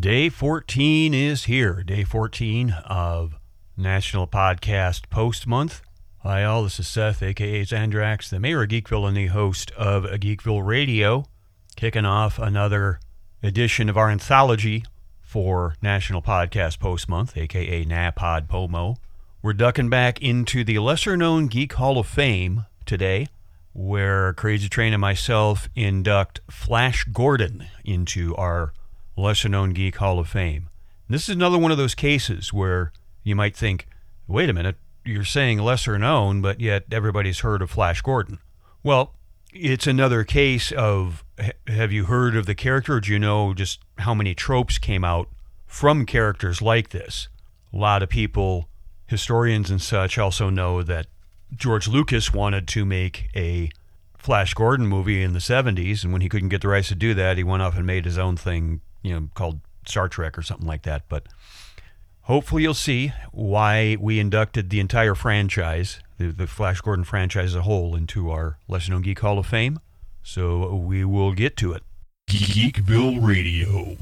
Day 14 is here. Day 14 of National Podcast Post Month. Hi, all. This is Seth, aka Zandrax, the mayor of Geekville and the host of Geekville Radio, kicking off another edition of our anthology for National Podcast Post Month, aka NAPOD POMO. We're ducking back into the lesser known Geek Hall of Fame today, where Crazy Train and myself induct Flash Gordon into our lesser known geek hall of fame. This is another one of those cases where you might think, wait a minute, you're saying lesser known, but yet everybody's heard of Flash Gordon. Well, it's another case of have you heard of the character do you know just how many tropes came out from characters like this? A lot of people, historians and such, also know that George Lucas wanted to make a Flash Gordon movie in the 70s, and when he couldn't get the rights to do that, he went off and made his own thing you know, called Star Trek or something like that. But hopefully you'll see why we inducted the entire franchise, the, the Flash Gordon franchise as a whole, into our Lesser Known Geek Hall of Fame. So we will get to it. Geekville Radio.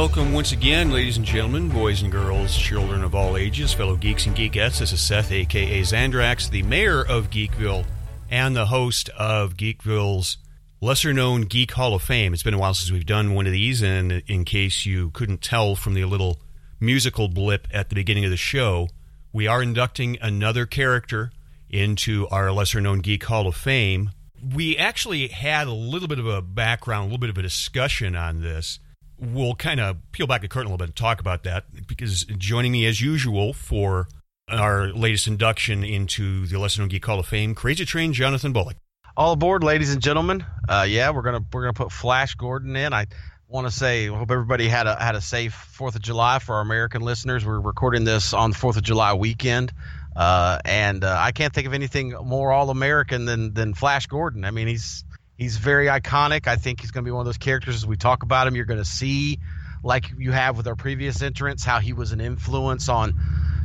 Welcome once again, ladies and gentlemen, boys and girls, children of all ages, fellow geeks and geekettes. This is Seth, aka Zandrax, the mayor of Geekville and the host of Geekville's lesser known Geek Hall of Fame. It's been a while since we've done one of these, and in case you couldn't tell from the little musical blip at the beginning of the show, we are inducting another character into our lesser known Geek Hall of Fame. We actually had a little bit of a background, a little bit of a discussion on this we'll kind of peel back the curtain a little bit and talk about that because joining me as usual for our latest induction into the Lesser Known Geek Hall of Fame, Crazy Train Jonathan Bullock. All aboard, ladies and gentlemen. Uh, yeah, we're gonna we're gonna put Flash Gordon in. I want to say, I hope everybody had a had a safe Fourth of July for our American listeners. We're recording this on Fourth of July weekend, uh, and uh, I can't think of anything more all American than than Flash Gordon. I mean, he's He's very iconic. I think he's going to be one of those characters as we talk about him. You're going to see, like you have with our previous entrants, how he was an influence on,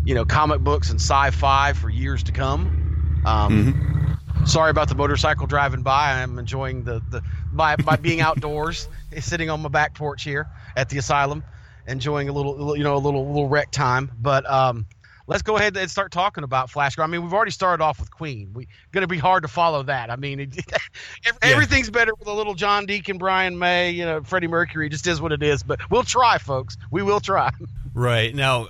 you know, comic books and sci-fi for years to come. Um, mm-hmm. Sorry about the motorcycle driving by. I'm enjoying the the by by being outdoors, sitting on my back porch here at the asylum, enjoying a little, you know, a little little rec time. But um, let's go ahead and start talking about Flash. I mean, we've already started off with Queen. We going to be hard to follow that. I mean, it, everything's yeah. better with a little John Deacon, Brian May, you know, Freddie Mercury. Just is what it is. But we'll try, folks. We will try. Right now,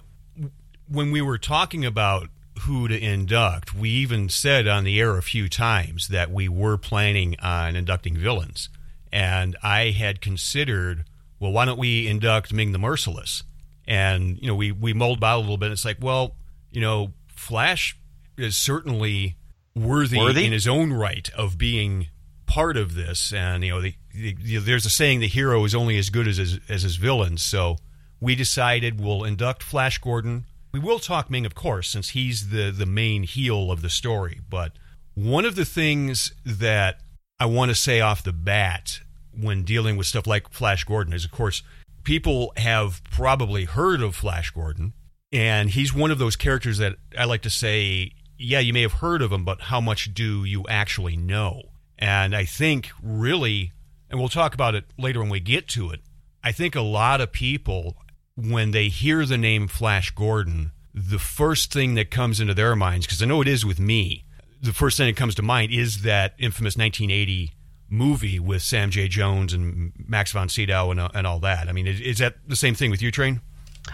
when we were talking about who to induct, we even said on the air a few times that we were planning on inducting villains, and I had considered, well, why don't we induct Ming the Merciless? And you know, we we mulled about a little bit. It's like, well, you know, Flash is certainly worthy, worthy? in his own right of being part of this. And you know, the, the, there's a saying: the hero is only as good as his, as his villain. So we decided we'll induct Flash Gordon. We will talk Ming, of course, since he's the the main heel of the story. But one of the things that I want to say off the bat when dealing with stuff like Flash Gordon is, of course, people have probably heard of Flash Gordon and he's one of those characters that I like to say, yeah, you may have heard of him, but how much do you actually know? And I think really, and we'll talk about it later when we get to it, I think a lot of people, when they hear the name Flash Gordon, the first thing that comes into their minds, because I know it is with me, the first thing that comes to mind is that infamous 1980 movie with Sam J. Jones and Max von Sydow and, uh, and all that. I mean, is, is that the same thing with you, Train?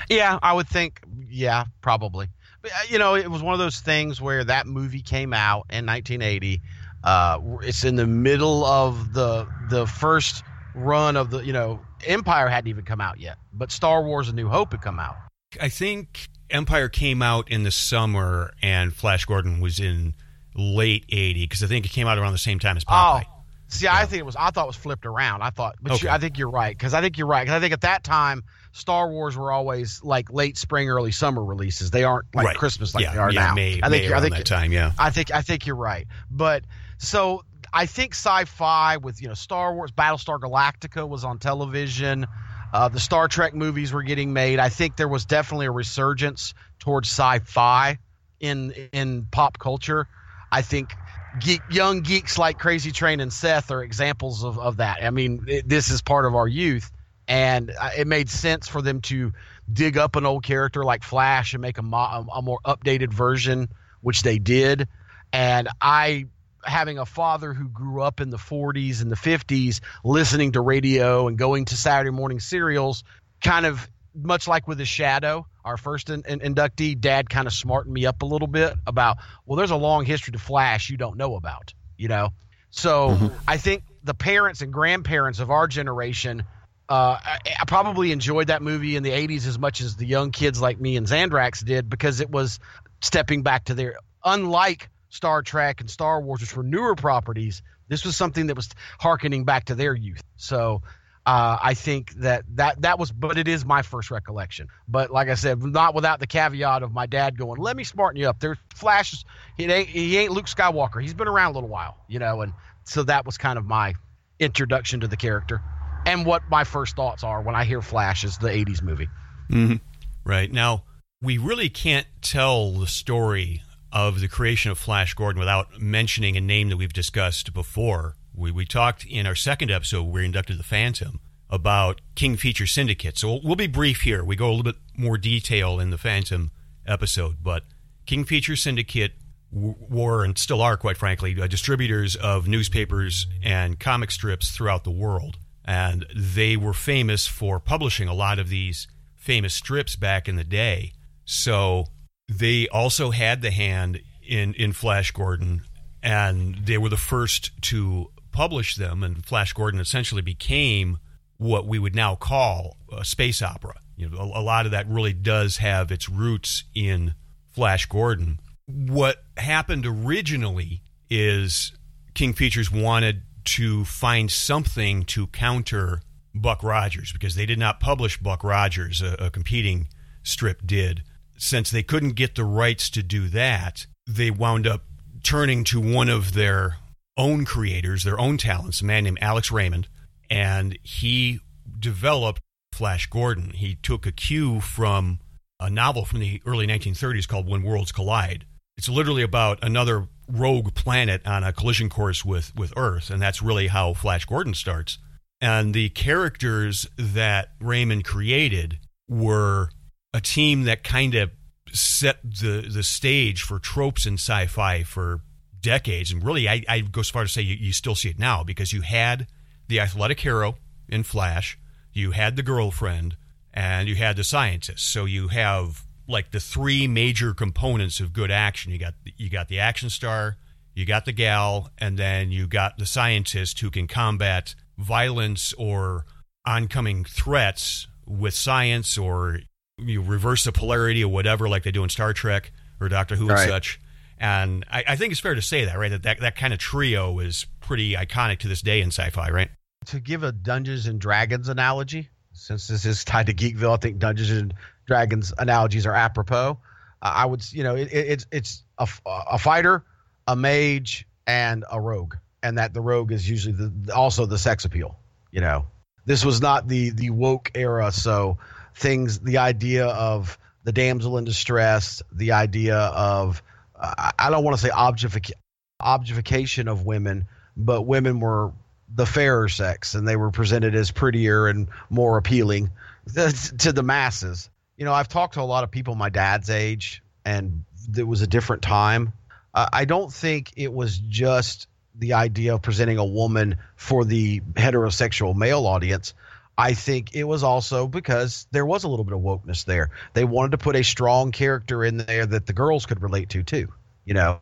Yeah, I would think. Yeah, probably. But, uh, you know, it was one of those things where that movie came out in 1980. Uh, it's in the middle of the the first run of the you know Empire hadn't even come out yet, but Star Wars: A New Hope had come out. I think Empire came out in the summer, and Flash Gordon was in late '80 because I think it came out around the same time as Popeye. Oh, see, yeah. I think it was. I thought it was flipped around. I thought, but okay. you, I think you're right because I think you're right because I think at that time Star Wars were always like late spring, early summer releases. They aren't like right. Christmas like yeah, they are yeah, now. May, I think May I think that time, yeah. I think I think you're right. But so I think sci-fi with you know Star Wars, Battlestar Galactica was on television. Uh, the Star Trek movies were getting made. I think there was definitely a resurgence towards sci-fi in in pop culture. I think geek, young geeks like Crazy Train and Seth are examples of, of that. I mean, it, this is part of our youth, and uh, it made sense for them to dig up an old character like Flash and make a, mo- a more updated version, which they did. And I, having a father who grew up in the 40s and the 50s, listening to radio and going to Saturday morning serials, kind of much like with the shadow our first in, in, inductee dad kind of smartened me up a little bit about well there's a long history to flash you don't know about you know so mm-hmm. i think the parents and grandparents of our generation uh, I, I, probably enjoyed that movie in the 80s as much as the young kids like me and Zandrax did because it was stepping back to their unlike Star Trek and Star Wars, which were newer properties. This was something that was harkening back to their youth. So uh, I think that, that that was, but it is my first recollection. But like I said, not without the caveat of my dad going, "Let me smarten you up." There's flashes. He ain't he ain't Luke Skywalker. He's been around a little while, you know, and so that was kind of my introduction to the character, and what my first thoughts are when I hear Flash is the '80s movie. Mm-hmm. Right now, we really can't tell the story of the creation of Flash Gordon without mentioning a name that we've discussed before we, we talked in our second episode where we inducted the Phantom about King Feature Syndicate. So we'll, we'll be brief here. We go a little bit more detail in the Phantom episode, but King Feature Syndicate were and still are, quite frankly, uh, distributors of newspapers and comic strips throughout the world. And they were famous for publishing a lot of these famous strips back in the day. So they also had the hand in, in Flash Gordon, and they were the first to publish them, and Flash Gordon essentially became what we would now call a space opera. You know, a, a lot of that really does have its roots in Flash Gordon. What happened originally is King Features wanted to find something to counter Buck Rogers because they did not publish Buck Rogers, a, a, competing strip did. Since they couldn't get the rights to do that, they wound up turning to one of their own creators, their own talents, a man named Alex Raymond, and he developed Flash Gordon. He took a cue from a novel from the early 1930s called When Worlds Collide. It's literally about another rogue planet on a collision course with, with Earth, and that's really how Flash Gordon starts. And the characters that Raymond created were a team that kind of set the the stage for tropes in sci-fi for decades, and really, I, I go as far to say you, you still see it now because you had the athletic hero in Flash, you had the girlfriend, and you had the scientist. So you have like the three major components of good action. You got you got the action star, you got the gal, and then you got the scientist who can combat violence or oncoming threats with science or you reverse the polarity or whatever, like they do in Star Trek or Doctor Who right. and such. And I, I, think it's fair to say that, right? That, that that kind of trio is pretty iconic to this day in sci-fi, right? To give a Dungeons and Dragons analogy, since this is tied to Geekville, I think Dungeons and Dragons analogies are apropos. Uh, I would, you know, it, it, it's it's a, a fighter, a mage, and a rogue, and that the rogue is usually the also the sex appeal. You know, this was not the the woke era, so things, the idea of the damsel in distress, the idea of I don't want to say objectific- objectification of women, but women were the fairer sex and they were presented as prettier and more appealing to the masses. You know, I've talked to a lot of people my dad's age, and it was a different time. Uh, I don't think it was just the idea of presenting a woman for the heterosexual male audience. I think it was also because there was a little bit of wokeness there. They wanted to put a strong character in there that the girls could relate to too. You know,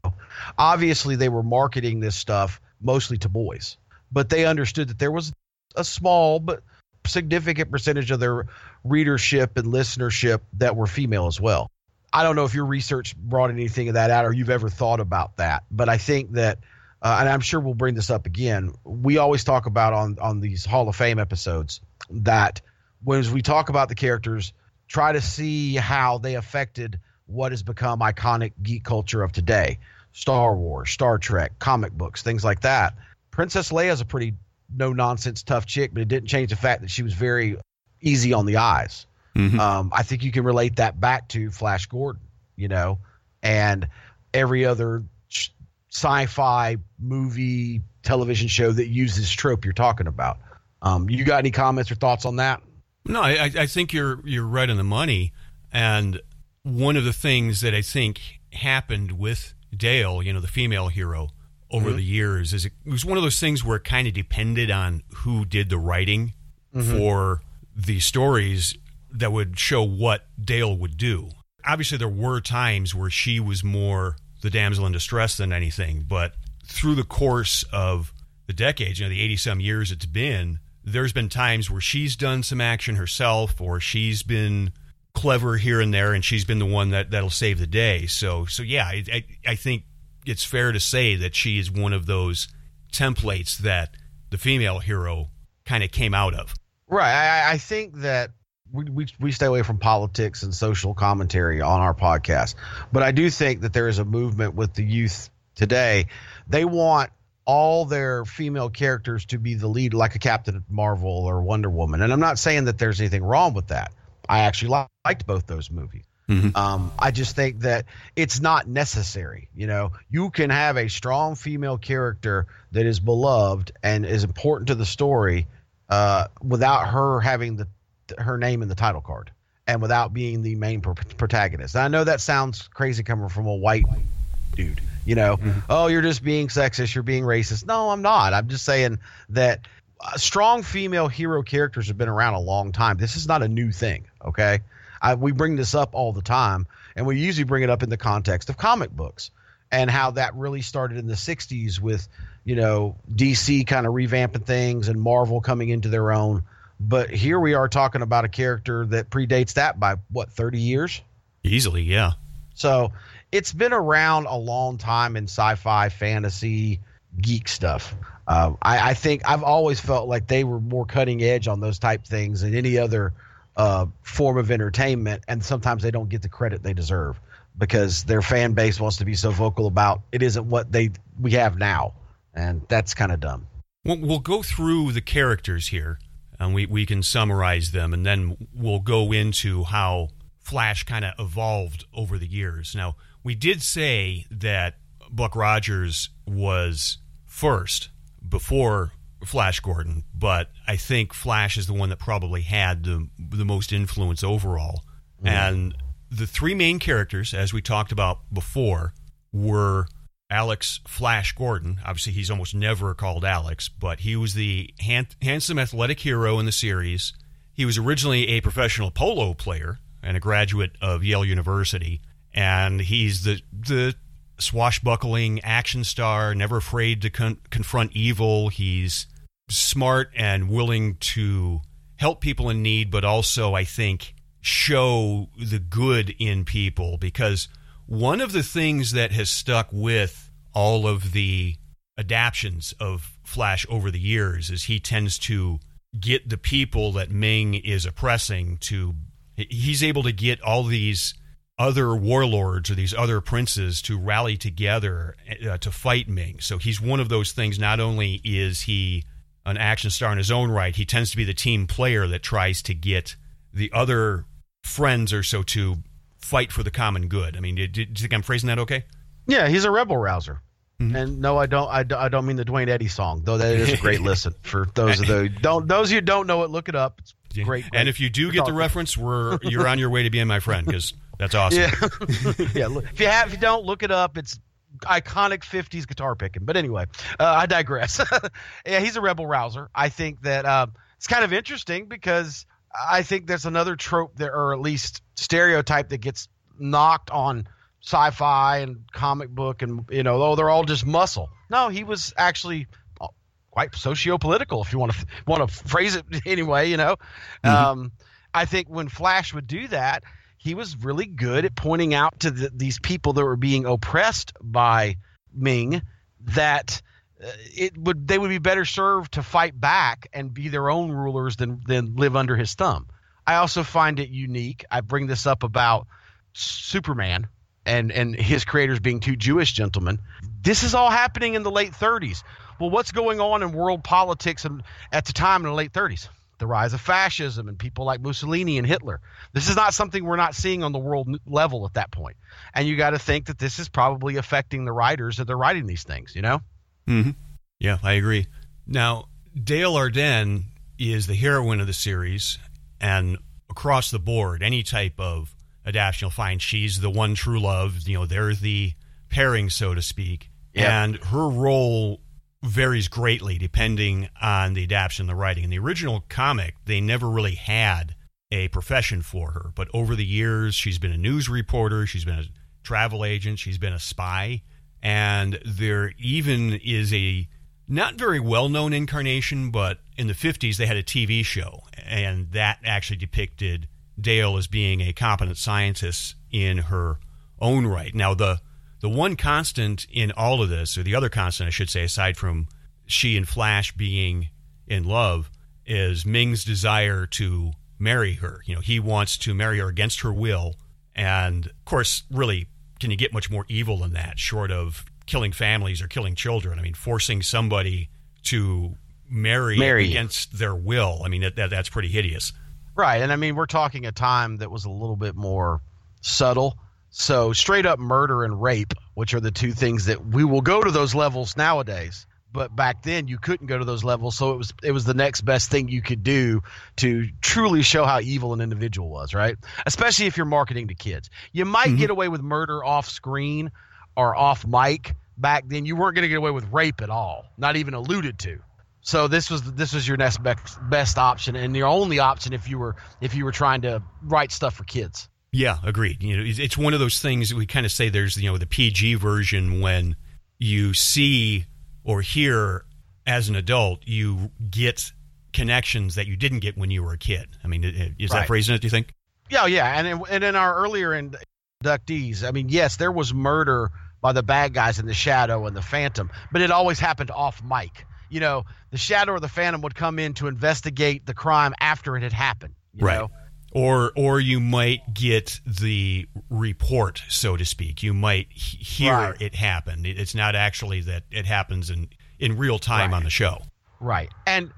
obviously they were marketing this stuff mostly to boys, but they understood that there was a small but significant percentage of their readership and listenership that were female as well. I don't know if your research brought anything of that out or you've ever thought about that, but I think that, uh, and I'm sure we'll bring this up again. We always talk about on on these Hall of Fame episodes that when we talk about the characters, try to see how they affected what has become iconic geek culture of today Star Wars, Star Trek, comic books, things like that. Princess Leia is a pretty no nonsense tough chick, but it didn't change the fact that she was very easy on the eyes. Mm-hmm. Um, I think you can relate that back to Flash Gordon, you know, and every other sci-fi movie television show that uses trope you're talking about. Um, you got any comments or thoughts on that? No, I, I think you're you're right on the money. And one of the things that I think happened with Dale, you know, the female hero, over mm-hmm. the years, is it, it, was one of those things where it kind of depended on who did the writing mm-hmm. for the stories that would show what Dale would do. Obviously, there were times where she was more the damsel in distress than anything, but through the course of the decades, you know, the 80 some years it's been, there's been times where she's done some action herself or she's been clever here and there and she's been the one that that'll save the day. So so yeah, I I, I think it's fair to say that she is one of those templates that the female hero kind of came out of. Right. I, I think that we, we, we stay away from politics and social commentary on our podcast, but I do think that there is a movement with the youth today. They want all their female characters to be the lead, like a Captain Marvel or Wonder Woman. And I'm not saying that there's anything wrong with that. I actually liked both those movies. Mm-hmm. Um, I just think that it's not necessary. You know, you can have a strong female character that is beloved and is important to the story uh, without her having the her name in the title card and without being the main pro- protagonist. And I know that sounds crazy coming from a white dude. You know, mm-hmm. oh, you're just being sexist, you're being racist. No, I'm not. I'm just saying that uh, strong female hero characters have been around a long time. This is not a new thing. Okay, I, we bring this up all the time, and we usually bring it up in the context of comic books and how that really started in the 60s with you know DC kind of revamping things and Marvel coming into their own. But here we are talking about a character that predates that by what 30 years? Easily, yeah. So it's been around a long time in sci-fi, fantasy, geek stuff. Uh, I, I, think I've always felt like they were more cutting edge on those type things than any other uh, form of entertainment, and sometimes they don't get the credit they deserve because their fan base wants to be so vocal about it isn't what they we have now, and that's kind of dumb. We'll, go through the characters here, and we we can summarize them, and then we'll go into how Flash kind of evolved over the years. Now, we did say that Buck Rogers was first before Flash Gordon, but I think Flash is the one that probably had the the most influence overall. Mm-hmm. And the three main characters, as we talked about before, were Alex Flash Gordon. Obviously, he's almost never called Alex, but he was the hand, handsome athletic hero in the series. He was originally a professional polo player and a graduate of Yale University, and he's the the swashbuckling action star, never afraid to con- confront evil. He's smart and willing to help people in need, but also, I think, show the good in people because one of the things that has stuck with all of the adaptions of Flash over the years is he tends to get the people that Ming is oppressing to he's able to get all these other warlords or these other princes to rally together uh, to fight Ming. So he's one of those things. Not only is he an action star in his own right, he tends to be the team player that tries to get the other friends or so to fight for the common good. I mean, do, do you think I'm phrasing that okay? Yeah, he's a rebel rouser. Mm-hmm. And no, I don't. I, I don't mean the Duane Eddy song, though. That is a great listen for those of the don't those who don't know it. Look it up. It's great. great. And if you do get the reference, we're you're on your way to being my friend because that's awesome. Yeah, yeah. If you have, if you don't look it up, it's iconic 50s guitar picking. But anyway, uh, I digress. yeah, he's a rebel rouser. I think that uh, it's kind of interesting because I think there's another trope there, or at least stereotype that gets knocked on sci-fi and comic book, and you know, oh, they're all just muscle. No, he was actually uh, quite socio-political, if you want to want to phrase it anyway. You know, mm-hmm. um, I think when Flash would do that, he was really good at pointing out to the, these people that were being oppressed by Ming that uh, it would they would be better served to fight back and be their own rulers than than live under his thumb. I also find it unique. I bring this up about Superman and and his creators being two Jewish gentlemen. This is all happening in the late 30s. Well, what's going on in world politics at the time in the late 30s? The rise of fascism and people like Mussolini and Hitler. This is not something we're not seeing on the world level at that point. And you got to think that this is probably affecting the writers that they're writing these things, you know? Mm-hmm. Yeah, I agree. Now, Dale Arden is the heroine of the series, and across the board, any type of adaptation, you'll find she's the one true love. You know, they're the pairing, so to speak. Yep. And her role varies greatly depending on the adaptation the writing. In the original comic, they never really had a profession for her, but over the years, she's been a news reporter, she's been a travel agent, she's been a spy, and there even is a not very well known incarnation, but in the 50s, they had a TV show, and that actually depicted Dale as being a competent scientist in her own right. Now, the the one constant in all of this, or the other constant, I should say, aside from she and Flash being in love, is Ming's desire to marry her. You know, he wants to marry her against her will. And of course, really, can you get much more evil than that, short of killing families or killing children? I mean, forcing somebody to marry, marry. against their will. I mean, that, that, that's pretty hideous. Right. And I mean, we're talking a time that was a little bit more subtle so straight up murder and rape, which are the two things that we will go to those levels nowadays. But back then you couldn't go to those levels, so it was it was the next best thing you could do to truly show how evil an individual was, right? Especially if you're marketing to kids. You might mm-hmm. get away with murder off screen or off mic. Back then you weren't going to get away with rape at all, not even alluded to. So this was this was your next best, best option and your only option if you were if you were trying to write stuff for kids. Yeah, agreed. You know, it's one of those things we kind of say there's you know the PG version when you see or hear as an adult, you get connections that you didn't get when you were a kid. I mean, is right. that phrasing it? Do you think? Yeah, yeah, and in, and in our earlier inductees, I mean, yes, there was murder by the bad guys in the Shadow and the Phantom, but it always happened off mic. You know, the Shadow or the Phantom would come in to investigate the crime after it had happened. right. Know? Or or you might get the report, so to speak. You might hear right. it happen. It's not actually that it happens in in real time right. on the show. Right, and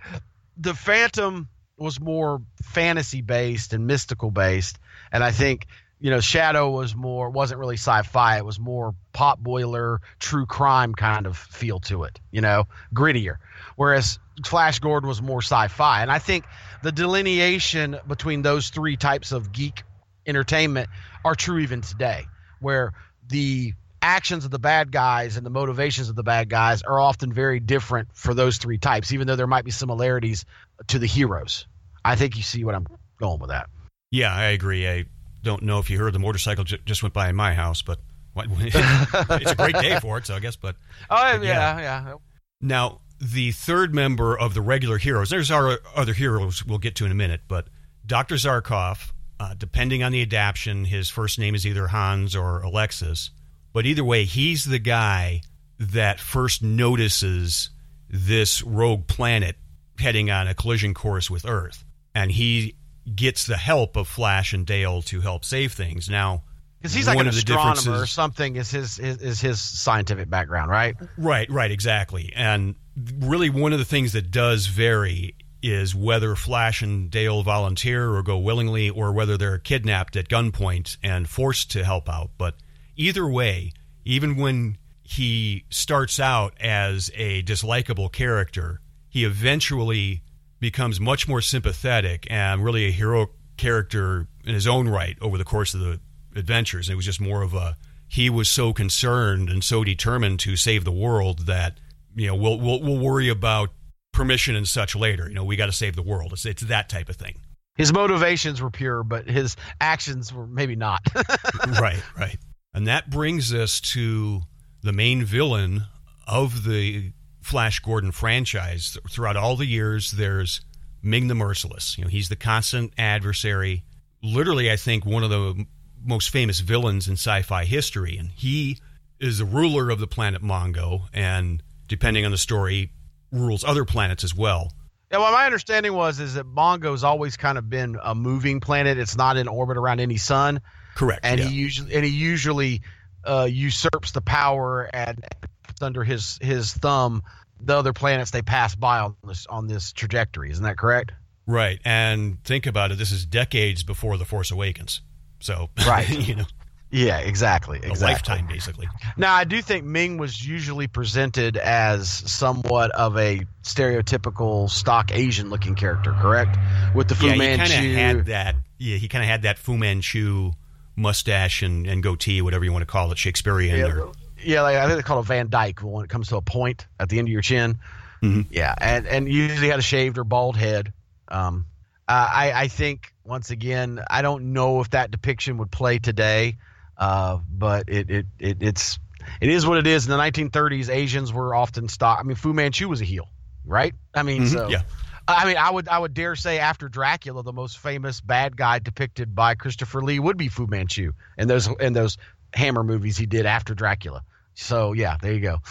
the Phantom was more fantasy based and mystical based, and I think you know Shadow was more wasn't really sci-fi. It was more pot boiler, true crime kind of feel to it. You know, grittier. Whereas Flash Gordon was more sci-fi, and I think the delineation between those three types of geek entertainment are true even today, where the actions of the bad guys and the motivations of the bad guys are often very different for those three types, even though there might be similarities to the heroes. I think you see what I'm going with that. Yeah, I agree. I don't know if you heard the motorcycle j- just went by in my house, but it's a great day for it, so I guess. But oh but yeah, yeah, yeah. Now the third member of the regular heroes. There's our other heroes we'll get to in a minute, but Dr. Zarkov, uh, depending on the adaptation, his first name is either Hans or Alexis. But either way, he's the guy that first notices this rogue planet heading on a collision course with Earth. And he gets the help of Flash and Dale to help save things. Now, because he's like an astronomer or something is his, is, is his scientific background, right? Right, right, exactly. And really one of the things that does vary is whether Flash and Dale volunteer or go willingly, or whether they're kidnapped at gunpoint and forced to help out. But either way, even when he starts out as a dislikable character, he eventually becomes much more sympathetic and really a hero character in his own right over the course of the adventures. It was just more of a he was so concerned and so determined to save the world that you know, we'll we'll we'll worry about permission and such later. You know, we got to save the world. It's it's that type of thing. His motivations were pure, but his actions were maybe not. right, right. And that brings us to the main villain of the Flash Gordon franchise. Throughout all the years, there's Ming the Merciless. You know, he's the constant adversary. Literally, I think one of the most famous villains in sci-fi history, and he is the ruler of the planet Mongo and depending on the story, rules other planets as well. Yeah, well, my understanding was is that Mongo's always kind of been a moving planet. It's not in orbit around any sun. Correct. And yeah. he usually and he usually uh, usurps the power and under his his thumb the other planets they pass by on this on this trajectory. Isn't that correct? Right. And think about it. This is decades before the Force Awakens. So Right. you know, Yeah, exactly. a lifetime basically. Now, I do think Ming was usually presented as somewhat of a stereotypical stock Asian looking character, correct? With the Fu yeah, he Manchu. kind of had that. Yeah, he kind of had that Fu Manchu mustache and, and goatee, whatever you want to call it, Shakespearean. yeah, or, yeah, like, I think they call it Van Dyke when it comes to a point at the end of your chin. Mhm. Yeah, and and usually had a shaved or bald head. Um, uh, I I think once again, I don't know if that depiction would play today, uh, but it, it it it's it is what it is. In the 1930s, Asians were often stock. I mean, Fu Manchu was a heel, right? I mean, Mhm, so yeah. I mean, I would I would dare say after Dracula, the most famous bad guy depicted by Christopher Lee would be Fu Manchu, and those in those Hammer movies he did after Dracula. So yeah, there you go.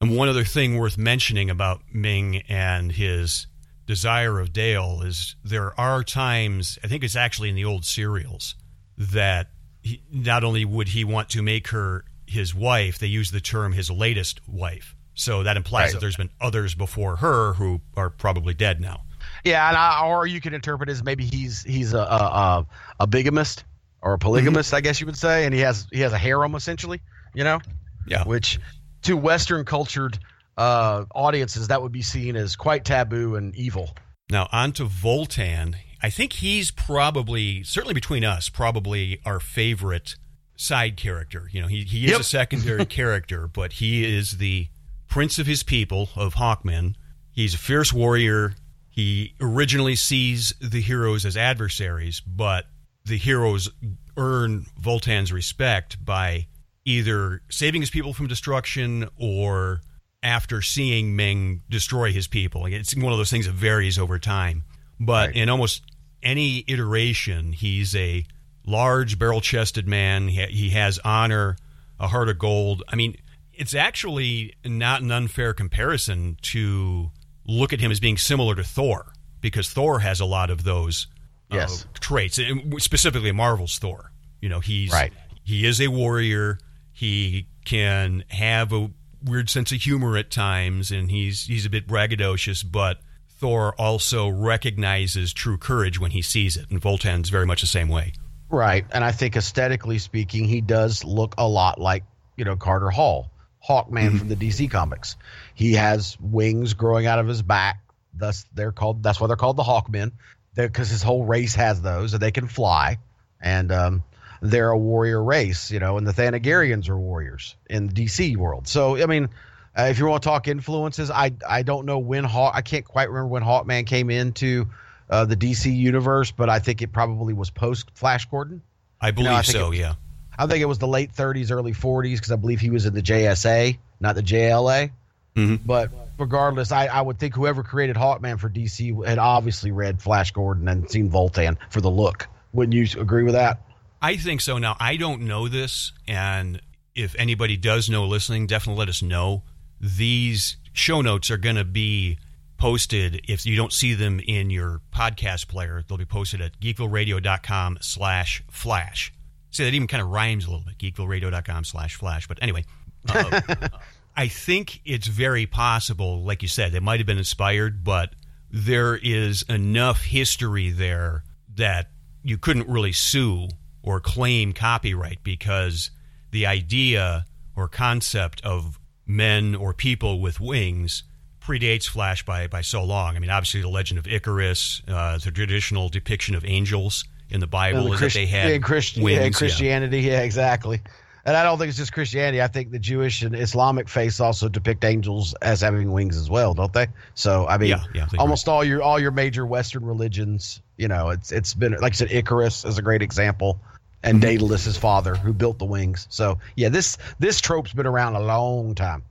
And one other thing worth mentioning about Ming and his desire of Dale is there are times, I think it's actually in the old serials, that he, not only would he want to make her his wife, they use the term his latest wife. So that implies Right. that there's been others before her who are probably dead now. Yeah, and I, or you can interpret it as maybe he's he's a a, a, a bigamist or a polygamist, mm-hmm. I guess you would say, and he has he has a harem essentially, you know, Yeah. which to Western cultured uh, audiences that would be seen as quite taboo and evil. Now, on to Vultan. I think he's probably, certainly between us, probably our favorite side character. You know, he, he is Yep. a secondary character, but he is the prince of his people, of Hawkmen. He's a fierce warrior. He originally sees the heroes as adversaries, but the heroes earn Vultan's respect by either saving his people from destruction or after seeing Ming destroy his people. Like, It's one of those things that varies over time. But Right. in almost any iteration, he's a large, barrel chested man. He, he has honor, a heart of gold. I mean, it's actually not an unfair comparison to look at him as being similar to Thor, because Thor has a lot of those uh, Yes. traits, specifically Marvel's Thor. You know, he's Right. he is a warrior. He can have a weird sense of humor at times, and he's he's a bit braggadocious. But Thor also recognizes true courage when he sees it, and Vultan's very much the same way. Right, and I think aesthetically speaking, he does look a lot like you know Carter Hall, Hawkman from the DC comics. He has wings growing out of his back. Thus, they're called. That's why they're called the Hawkmen, because his whole race has those, and they can fly. And um, they're a warrior race, you know. And the Thanagarians are warriors in the DC world. So, I mean, uh, if you want to talk influences, I I don't know when Hawk. I can't quite remember when Hawkman came into uh, the DC universe, but I think it probably was post Flash Gordon. I believe I so. it- yeah. I think it was the late 30s, early 40s, because I believe he was in the JSA, not the JLA. Mhm. But regardless, I, I would think whoever created Hawkman for DC had obviously read Flash Gordon and seen Vultan for the look. Wouldn't you agree with that? I think so. Now, I don't know this, and if anybody does know listening, definitely let us know. These show notes are going to be posted. If you don't see them in your podcast player, they'll be posted at geekvilleradio.com slash flash. See, that even kind of rhymes a little bit, geekvilleradio.com slash flash. But anyway, uh, I think it's very possible, like you said, they might have been inspired, but there is enough history there that you couldn't really sue or claim copyright because the idea or concept of men or people with wings predates Flash by, by so long. I mean, obviously, the legend of Icarus, uh, the traditional depiction of angels in the Bible is that they had yeah, Christ- wings. yeah, yeah. Christianity. Yeah. exactly. And I don't think it's just Christianity. I think the Jewish and Islamic faiths also depict angels as having wings as well, don't they? So I mean, Yeah, yeah, I almost all your all your major Western religions, you know, it's it's been like I said, Icarus is a great example, and Mm-hmm. Daedalus, his father, who built the wings. So yeah, this this trope's been around a long time.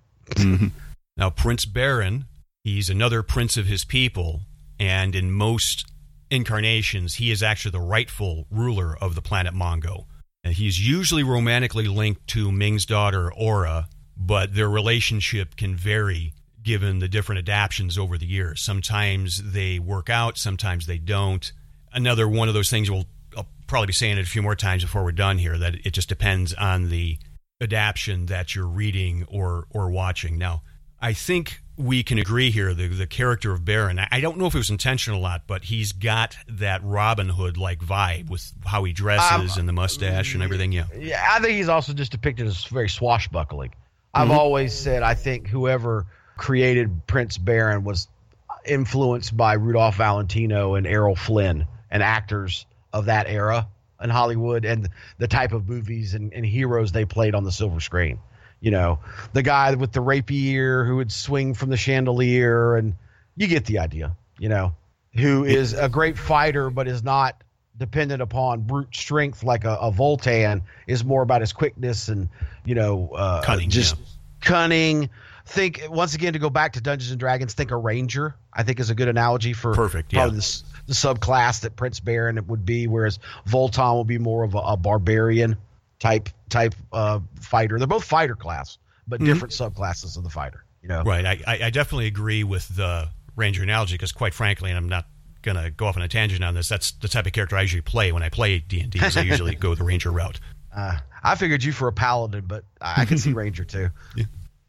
Now, Prince Barin, he's another prince of his people, and in most incarnations, he is actually the rightful ruler of the planet Mongo. And he's usually romantically linked to Ming's daughter, Aura, but their relationship can vary given the different adaptations over the years. Sometimes they work out, sometimes they don't. Another one of those things we'll probably be saying it a few more times before we're done here that it just depends on the adaptation that you're reading or or watching. Now, I think we can agree here the the character of Barin. I don't know if it was intentional or not, but he's got that Robin Hood like vibe with how he dresses Um, and the mustache and everything. Yeah, Yeah, I think he's also just depicted as very swashbuckling. I've Mm-hmm. always said I think whoever created Prince Barin was influenced by Rudolph Valentino and Errol Flynn and actors of that era in Hollywood and the type of movies and, and heroes they played on the silver screen. You know, the guy with the rapier who would swing from the chandelier, and you get the idea, you know, who is a great fighter but is not dependent upon brute strength like a, a Vultan, is more about his quickness and, you know, uh, Cunning, just yeah. cunning. Think once again to go back to Dungeons and Dragons. Think a ranger. I think is a good analogy for Perfect, yeah. The, subclass that Prince Barin would be, whereas Vultan will be more of a, a barbarian type type uh, fighter. They're both fighter class, but different subclasses of the fighter. You know, Mm-hmm. right. I, I definitely agree with the Ranger analogy because, quite frankly, and I'm not going to go off on a tangent on this. That's the type of character I usually play when I play D and D. I usually go the Ranger route. Uh, I figured you for a paladin, but I I can see ranger too.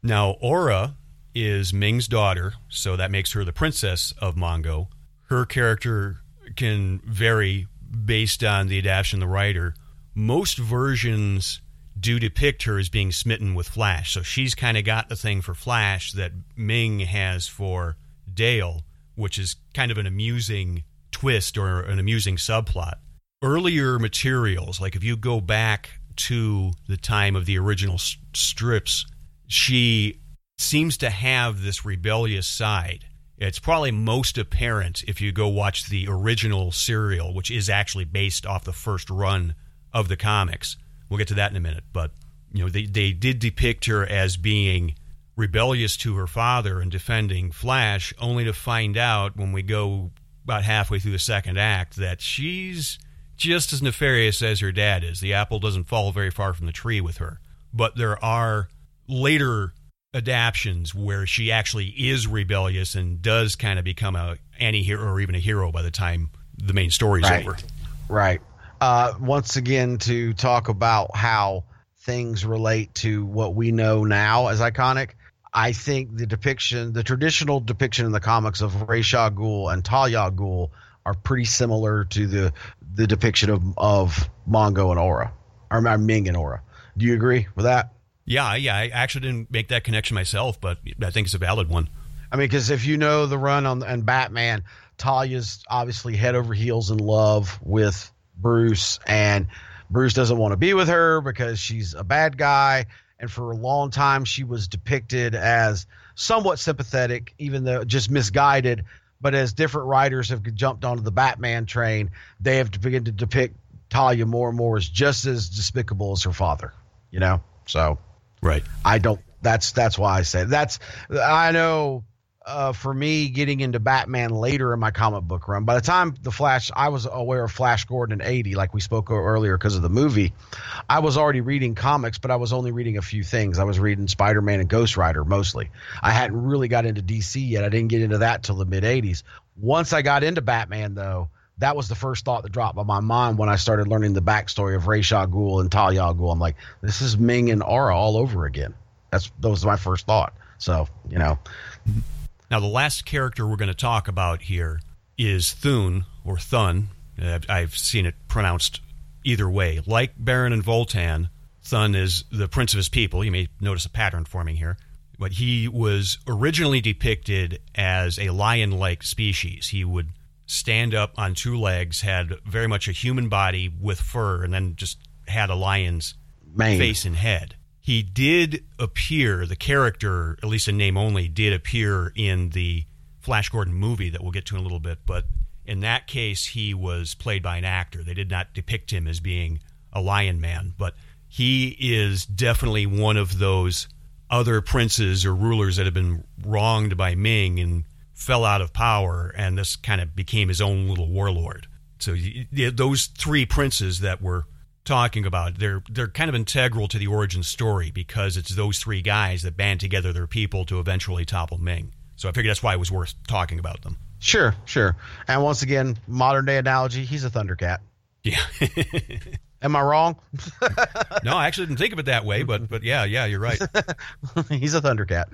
Now, Aura is Ming's daughter, so that makes her the princess of Mongo. Her character can vary based on the adaptation of the writer. Most versions do depict her as being smitten with Flash, so she's kind of got the thing for Flash that Ming has for Dale, which is kind of an amusing twist or an amusing subplot. Earlier materials, like if you go back to the time of the original strips, she seems to have this rebellious side. It's probably most apparent if you go watch the original serial, which is actually based off the first run of the comics. We'll get to that in a minute, but you know they they did depict her as being rebellious to her father and defending Flash, only to find out when we go about halfway through the second act that she's just as nefarious as her dad is. The apple doesn't fall very far from the tree with her. But there are later adaptions where she actually is rebellious and does kind of become a anti-hero or even a hero by the time the main story's Right. over. Right. Uh, once again, to talk about how things relate to what we know now as iconic, I think the depiction, the traditional depiction in the comics of Ra's Ghul and Talia al Ghul are pretty similar to the the depiction of of Mongo and Aura, or uh, Ming and Aura. Do you agree with that? Yeah, yeah, I actually didn't make that connection myself, but I think it's a valid one. I mean, because if you know the run on and Batman, Talia's obviously head over heels in love with Bruce, and Bruce doesn't want to be with her because she's a bad guy. And for a long time, she was depicted as somewhat sympathetic, even though just misguided. But as different writers have jumped onto the Batman train, they have begun to depict Talia more and more as just as despicable as her father. You know, so Right. I don't. That's that's why I say that's. I know. Uh, for me, getting into Batman later in my comic book run, by the time the Flash, I was aware of Flash Gordon in '80, like we spoke earlier, because of the movie. I was already reading comics, but I was only reading a few things. I was reading Spider Man and Ghost Rider mostly. I hadn't really got into DC yet. I didn't get into that till the mid '80s. Once I got into Batman, though, that was the first thought that dropped by my mind when I started learning the backstory of Ra's al Ghul and Talia al Ghul. I'm like, this is Ming and Aura all over again. That's that was my first thought. So you know, Now, the last character we're going to talk about here is Thun or Thun. I've seen it pronounced either way. Like Barin and Vultan, Thun is the prince of his people. You may notice a pattern forming here. But he was originally depicted as a lion like species. He would stand up on two legs, had very much a human body with fur, and then just had a lion's face and head. He did appear, the character, at least in name only, did appear in the Flash Gordon movie that we'll get to in a little bit. But in that case, he was played by an actor. They did not depict him as being a lion man. But he is definitely one of those other princes or rulers that have been wronged by Ming and fell out of power. And this kind of became his own little warlord. So y- y- those three princes that were talking about they're they're kind of integral to the origin story because it's those three guys that band together their people to eventually topple Ming. So I figured that's why it was worth talking about them. Sure, sure. And once again, modern day analogy, he's a Thundercat. Yeah. Am I wrong? no, I actually didn't think of it that way, but but yeah, yeah, you're right. He's a Thundercat.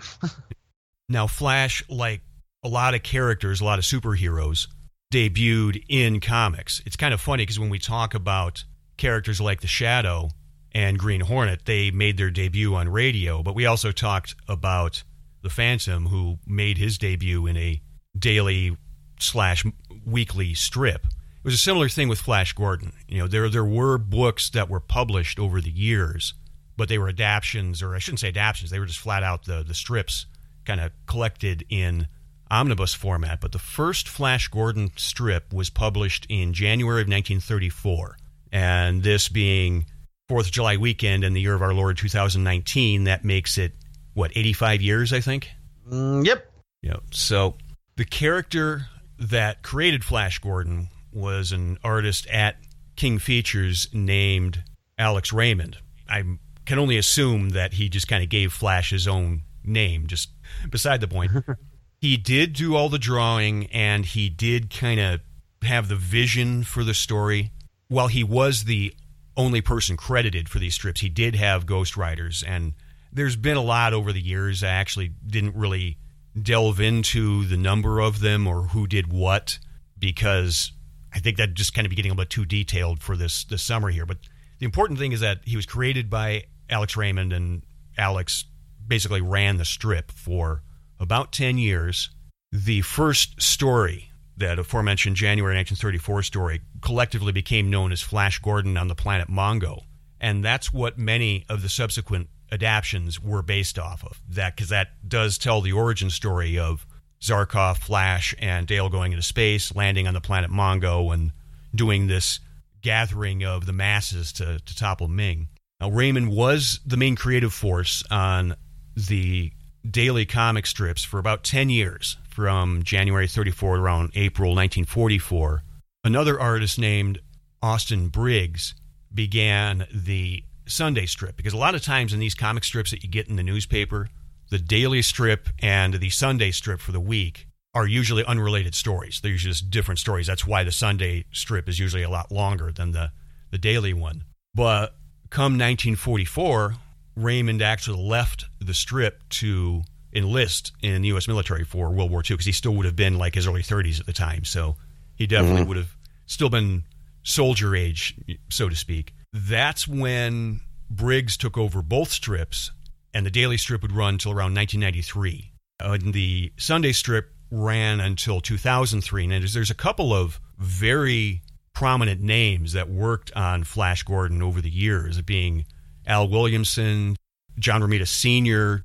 now, Flash, like a lot of characters, a lot of superheroes, debuted in comics. It's kind of funny because when we talk about characters like the Shadow and Green Hornet, they made their debut on radio, but we also talked about the Phantom, who made his debut in a daily slash weekly strip. It was a similar thing with Flash Gordon. You know, there there were books that were published over the years, but they were adaptations, or I shouldn't say adaptations. They were just flat out the the strips, kind of collected in omnibus format. But the first Flash Gordon strip was published in January of 1934, and this being Fourth of July weekend in the year of our Lord 2019, that makes it what 85 years, I think. Mm, yep. Yeah. So the character that created Flash Gordon was an artist at King Features named Alex Raymond. I can only assume that he just kind of gave Flash his own name, just beside the point. he did do all the drawing and he did kind of have the vision for the story. While he was the only person credited for these strips, he did have ghostwriters. And there's been a lot over the years. I actually didn't really delve into the number of them or who did what because I think that just kind of be getting a little bit too detailed for this this summer here. But the important thing is that he was created by Alex Raymond, and Alex basically ran the strip for about ten years. The first story, that aforementioned January 1934 story, collectively became known as Flash Gordon on the planet Mongo, and that's what many of the subsequent adaptations were based off of. That because that does tell the origin story of Zarkov, Flash, and Dale going into space, landing on the planet Mongo, and doing this gathering of the masses to, to topple Ming. Now, Raymond was the main creative force on the daily comic strips for about 10 years, from January 34 around April 1944. Another artist named Austin Briggs began the Sunday strip because a lot of times in these comic strips that you get in the newspaper, the daily strip and the Sunday strip for the week are usually unrelated stories. They're usually just different stories. That's why the Sunday strip is usually a lot longer than the, the daily one. But come 1944, Raymond actually left the strip to enlist in the U.S. military for World War II because he still would have been like his early 30s at the time. So he definitely mm-hmm. would have still been soldier age, so to speak. That's when Briggs took over both strips and the daily strip would run until around 1993. Uh, and the Sunday strip ran until 2003. And there's a couple of very prominent names that worked on Flash Gordon over the years, being Al Williamson, John Romita Sr.,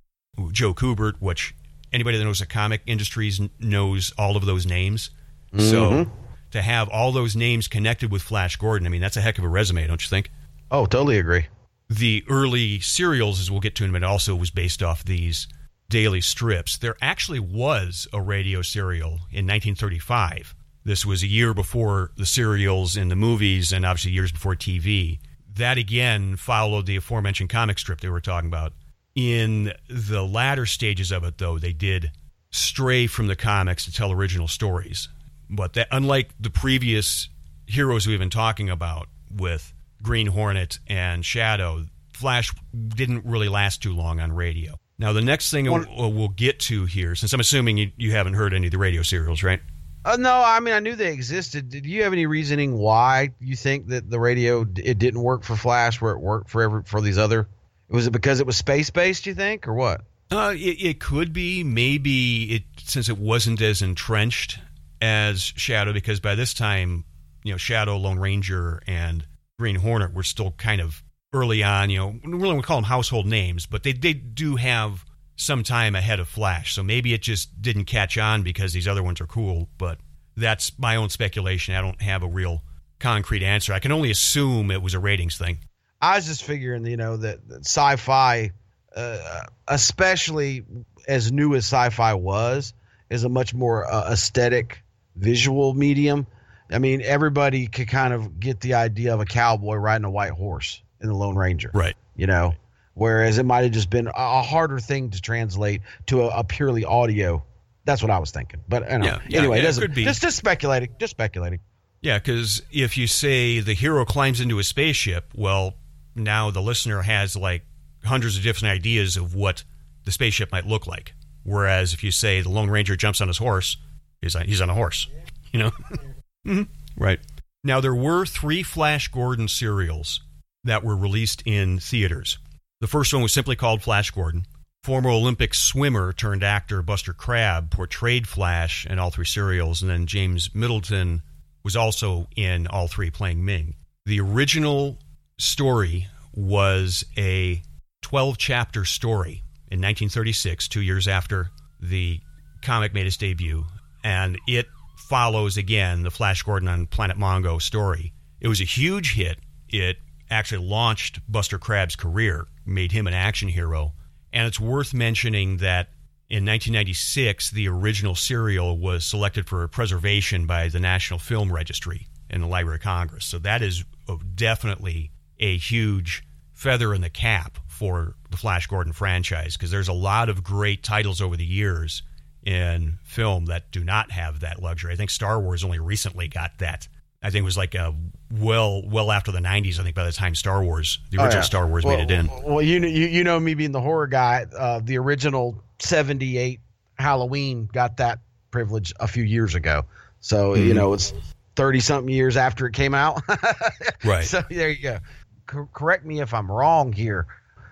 Joe Kubert, which anybody that knows the comic industries knows all of those names. Mm-hmm. So to have all those names connected with Flash Gordon, I mean, that's a heck of a resume, don't you think? Oh, totally agree the early serials, as we'll get to in a minute, also was based off these daily strips. There actually was a radio serial in 1935. This was a year before the serials in the movies and obviously years before TV. That again followed the aforementioned comic strip they were talking about. In the latter stages of it, though, they did stray from the comics to tell original stories. But that, unlike the previous heroes we've been talking about with Green Hornet and Shadow, Flash didn't really last too long on radio. Now, the next thing we'll, we'll get to here, since I'm assuming you, you haven't heard any of the radio serials, right? Uh, no, I mean I knew they existed. Did you have any reasoning why you think that the radio it didn't work for Flash where it worked for every, for these other? Was it because it was space based? You think, or what? Uh, it, it could be. Maybe it since it wasn't as entrenched as Shadow, because by this time, you know, Shadow, Lone Ranger, and Green Hornet were still kind of early on. You know, we really to call them household names, but they they do have some time ahead of Flash. So maybe it just didn't catch on because these other ones are cool. But that's my own speculation. I don't have a real concrete answer. I can only assume it was a ratings thing. I was just figuring, you know, that, that sci-fi, uh, especially as new as sci-fi was, is a much more uh, aesthetic visual medium I mean, everybody could kind of get the idea of a cowboy riding a white horse in the Lone Ranger. Right. You know, whereas it might have just been a harder thing to translate to a, a purely audio. That's what I was thinking. But you know, yeah, yeah, anyway, yeah, it doesn't. Just just speculating. Just speculating. Yeah, because if you say the hero climbs into a spaceship, well, now the listener has like hundreds of different ideas of what the spaceship might look like. Whereas if you say the Lone Ranger jumps on his horse, he's on, he's on a horse, you know? mm-hmm. Right. Now, there were three Flash Gordon serials that were released in theaters. The first one was simply called Flash Gordon. Former Olympic swimmer turned actor Buster Crabbe portrayed Flash in all three serials, and then James Middleton was also in all three playing Ming. The original story was a 12 chapter story in 1936, two years after the comic made its debut, and it follows again the Flash Gordon on Planet Mongo story. It was a huge hit. It actually launched Buster Crabbe's career, made him an action hero. And it's worth mentioning that in 1996, the original serial was selected for preservation by the National Film Registry in the Library of Congress. So that is definitely a huge feather in the cap for the Flash Gordon franchise because there's a lot of great titles over the years in film that do not have that luxury. I think Star Wars only recently got that. I think it was like a well well after the 90s. I think by the time Star Wars, the original oh, yeah. Star Wars, well, made it in. Well, you know, you, you know me being the horror guy. Uh, the original 78 Halloween got that privilege a few years ago. So mm-hmm. you know it's 30 something years after it came out. right. So there you go. Co- correct me if I'm wrong here.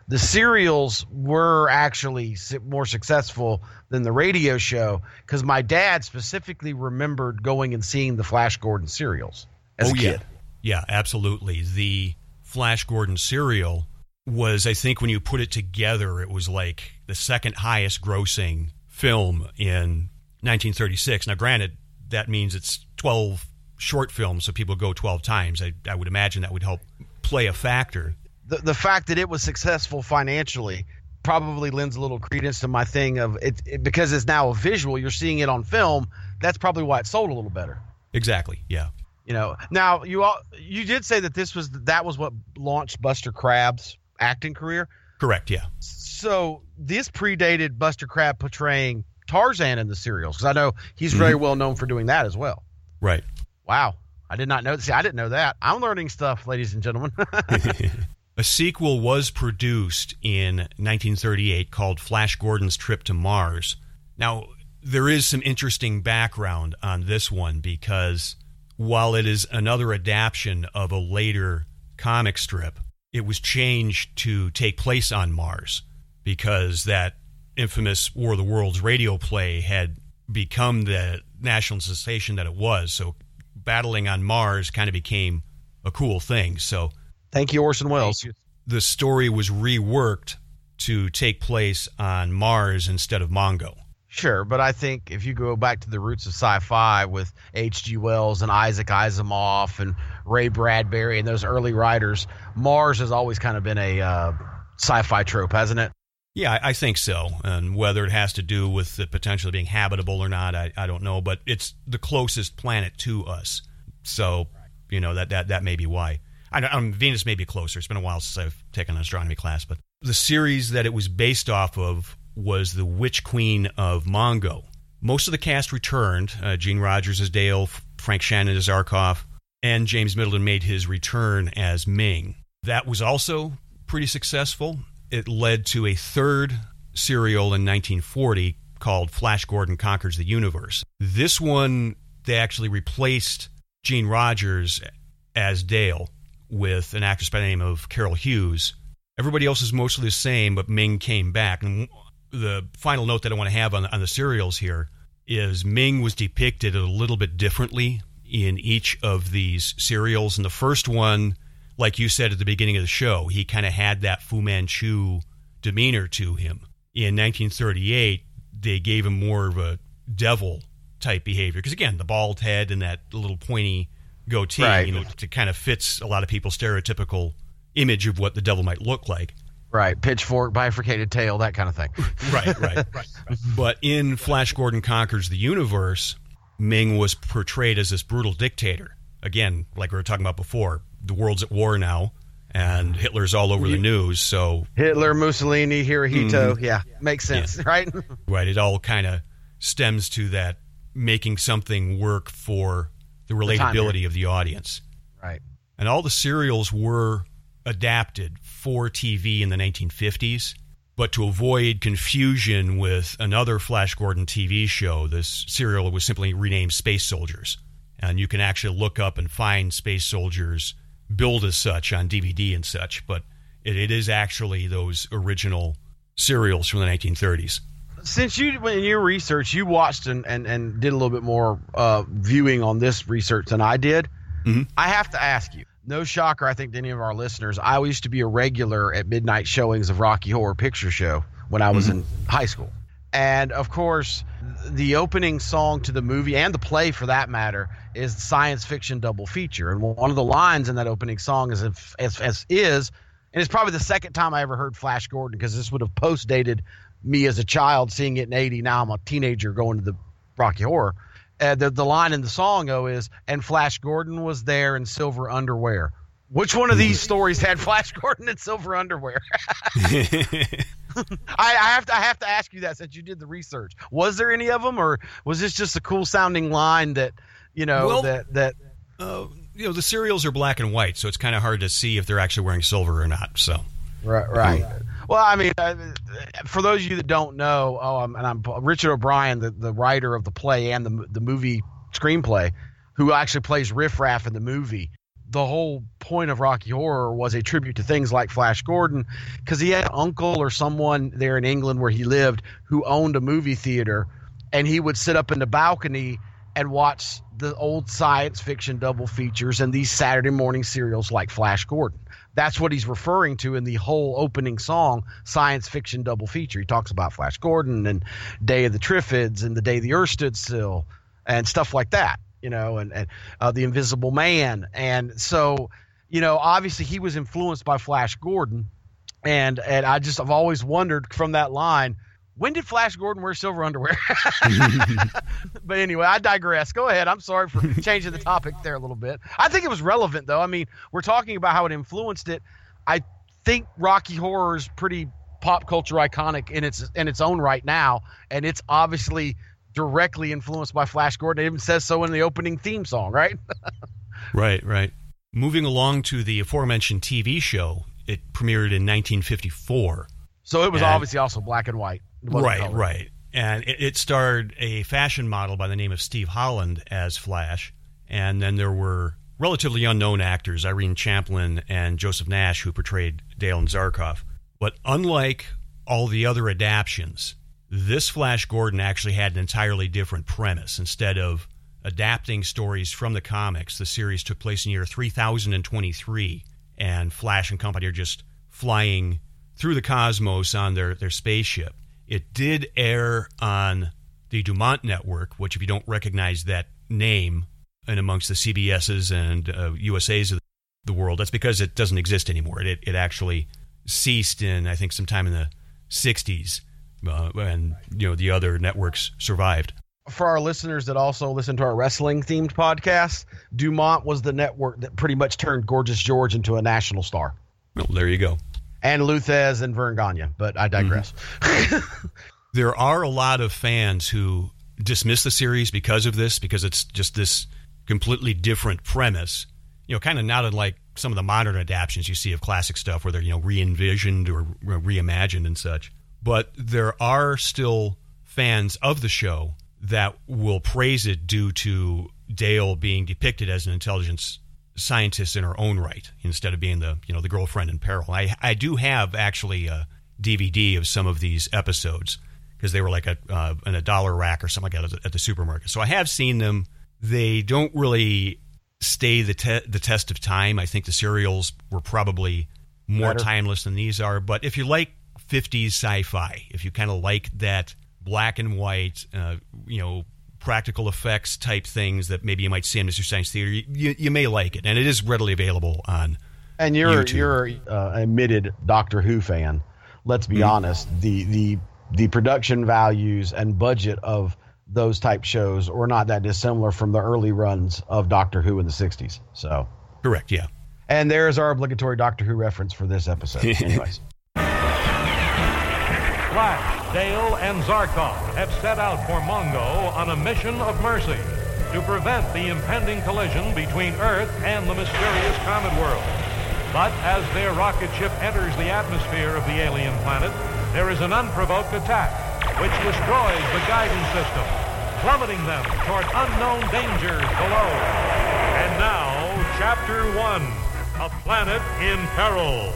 The serials were actually more successful than the radio show because my dad specifically remembered going and seeing the Flash Gordon serials as oh, a kid. Yeah. yeah, absolutely. The Flash Gordon serial was, I think, when you put it together, it was like the second highest grossing film in 1936. Now, granted, that means it's 12 short films, so people go 12 times. I, I would imagine that would help play a factor. The, the fact that it was successful financially probably lends a little credence to my thing of it, it, because it's now a visual. You're seeing it on film. That's probably why it sold a little better. Exactly. Yeah. You know. Now you all you did say that this was that was what launched Buster Crabbe's acting career. Correct. Yeah. So this predated Buster Crabbe portraying Tarzan in the serials because I know he's mm-hmm. very well known for doing that as well. Right. Wow. I did not know. See, I didn't know that. I'm learning stuff, ladies and gentlemen. A sequel was produced in 1938 called Flash Gordon's Trip to Mars. Now, there is some interesting background on this one because while it is another adaptation of a later comic strip, it was changed to take place on Mars because that infamous War of the Worlds radio play had become the national sensation that it was. So battling on Mars kind of became a cool thing. So thank you, Orson Welles. The story was reworked to take place on Mars instead of Mongo. Sure, but I think if you go back to the roots of sci-fi with H.G. Wells and Isaac Asimov and Ray Bradbury and those early writers, Mars has always kind of been a uh, sci-fi trope, hasn't it? Yeah, I think so. And whether it has to do with the potential of being habitable or not, I, I don't know. But it's the closest planet to us, so you know that that that may be why. I, um, Venus may be closer. It's been a while since I've taken an astronomy class, but the series that it was based off of was the Witch Queen of Mongo. Most of the cast returned. Uh, Jean Rogers as Dale, Frank Shannon as Zarkov, and James Middleton made his return as Ming. That was also pretty successful it led to a third serial in 1940 called Flash Gordon Conquers the Universe. This one, they actually replaced Jean Rogers as Dale with an actress by the name of Carol Hughes. Everybody else is mostly the same, but Ming came back. And the final note that I want to have on, on the serials here is Ming was depicted a little bit differently in each of these serials. And the first one, like you said at the beginning of the show, he kind of had that Fu Manchu demeanor to him. In 1938, they gave him more of a devil type behavior because again, the bald head and that little pointy goatee, right. you know, to kind of fits a lot of people's stereotypical image of what the devil might look like. Right, pitchfork, bifurcated tail, that kind of thing. right, right, right. But in Flash Gordon Conquers the Universe, Ming was portrayed as this brutal dictator. Again, like we were talking about before, the world's at war now, and Hitler's all over the news. So Hitler, Mussolini, Hirohito, mm-hmm. yeah, makes sense, yeah. right? right. It all kind of stems to that making something work for the The relatability of the audience. Right. And all the serials were adapted for TV in the 1950s. But to avoid confusion with another Flash Gordon TV show, this serial was simply renamed Space Soldiers. And you can actually look up and find Space Soldiers billed as such on DVD and such. But it, it is actually those original serials from the 1930s. Since you, in your research, you watched and, and, and did a little bit more uh, viewing on this research than I did, Mhm. I have to ask you. No shocker, I think, to any of our listeners. I used to be a regular at midnight showings of Rocky Horror Picture Show when I was in high school. And of course, the opening song to the movie and the play for that matter is the science fiction double feature. And one of the lines in that opening song is if, as, as is, and it's probably the second time I ever heard Flash Gordon because this would have post dated me as a child seeing it in 80. Now I'm a teenager going to the Rocky Horror. Uh, the, the line in the song, oh, is, and Flash Gordon was there in silver underwear. Which one of these stories had Flash Gordon in silver underwear? I, I have to I have to ask you that since you did the research. Was there any of them, or was this just a cool sounding line that you know Well- that that uh, you know, the serials are black and white, so it's kind of hard to see if they're actually wearing silver or not. So, Right, right. Well, I mean, uh, for those of you that don't know, oh, and I'm Richard O'Brien, the, the writer of the play and the the movie screenplay, who actually plays Riff Raff in the movie. The whole point of Rocky Horror was a tribute to things like Flash Gordon, because he had an uncle or someone there in England where he lived who owned a movie theater, and he would sit up in the balcony and watch the old science fiction double features and these Saturday morning serials like Flash Gordon. That's what he's referring to in the whole opening song, science fiction double feature. He talks about Flash Gordon and Day of the Triffids and the Day the Earth Stood Still and stuff like that, you know, and, and uh, the Invisible Man. And so, you know, obviously he was influenced by Flash Gordon. And and I just I've always wondered from that line, when did Flash Gordon wear silver underwear? but anyway, I digress. Go ahead. I'm sorry for changing the topic there a little bit. I think it was relevant though. I mean, we're talking about how it influenced it. I think Rocky Horror is pretty pop culture iconic in its in its own right now, and it's obviously directly influenced by Flash Gordon. It even says so in the opening theme song, right? right, right. Moving along to the aforementioned TV show, it premiered in 1954. So it was And- obviously also black and white. Right, color. right. And it, it starred a fashion model by the name of Steve Holland as Flash. And then there were relatively unknown actors, Irene Champlin and Joseph Nash, who portrayed Dale and Zarkov. But unlike all the other adaptions, this Flash Gordon actually had an entirely different premise. Instead of adapting stories from the comics, the series took place in the year 3023, and Flash and company are just flying through the cosmos on their, their spaceship. It did air on the Dumont Network, which, if you don't recognize that name, and amongst the CBSs and uh, USAs of the world, that's because it doesn't exist anymore. It, it actually ceased in, I think, sometime in the 60s, uh, and you know the other networks survived. for our listeners that also listen to our wrestling themed podcast, Dumont was the network that pretty much turned Gorgeous George into a national star. Well, there you go. And Lou Thesz and Verne Gagne, but I digress. Mm-hmm. there are a lot of fans who dismiss the series because of this, because it's just this completely different premise. You know, kind of not unlike some of the modern adaptations you see of classic stuff where they're, you know, re envisioned or re reimagined and such. But there are still fans of the show that will praise it due to Dale being depicted as an intelligence scientist in her own right instead of being the you know the girlfriend in peril. I I do have actually a DVD of some of these episodes because they were like a uh, in a dollar rack or something like that at the, at the supermarket. So I have seen them. They don't really stay the te- the test of time. I think the serials were probably more Better. timeless than these are. But if you like 50s sci-fi, if you kind of like that black and white, uh, you know, practical effects type things that maybe you might see in Mystery Science Theater, you, you, you may like it, and it is readily available on. and you're YouTube. you're uh, admitted Doctor Who fan. Let's be honest. The the the production values and budget of those type shows were not that dissimilar from the early runs of Doctor Who in the '60s. So, Correct, yeah. and there's our obligatory Doctor Who reference for this episode. Anyways. Flash, Dale, and Zarkov have set out for Mongo on a mission of mercy. to prevent the impending collision between Earth and the mysterious comet world. But as their rocket ship enters the atmosphere of the alien planet, there is an unprovoked attack which destroys the guidance system, plummeting them toward unknown dangers below. And now, Chapter 1 A Planet in Peril.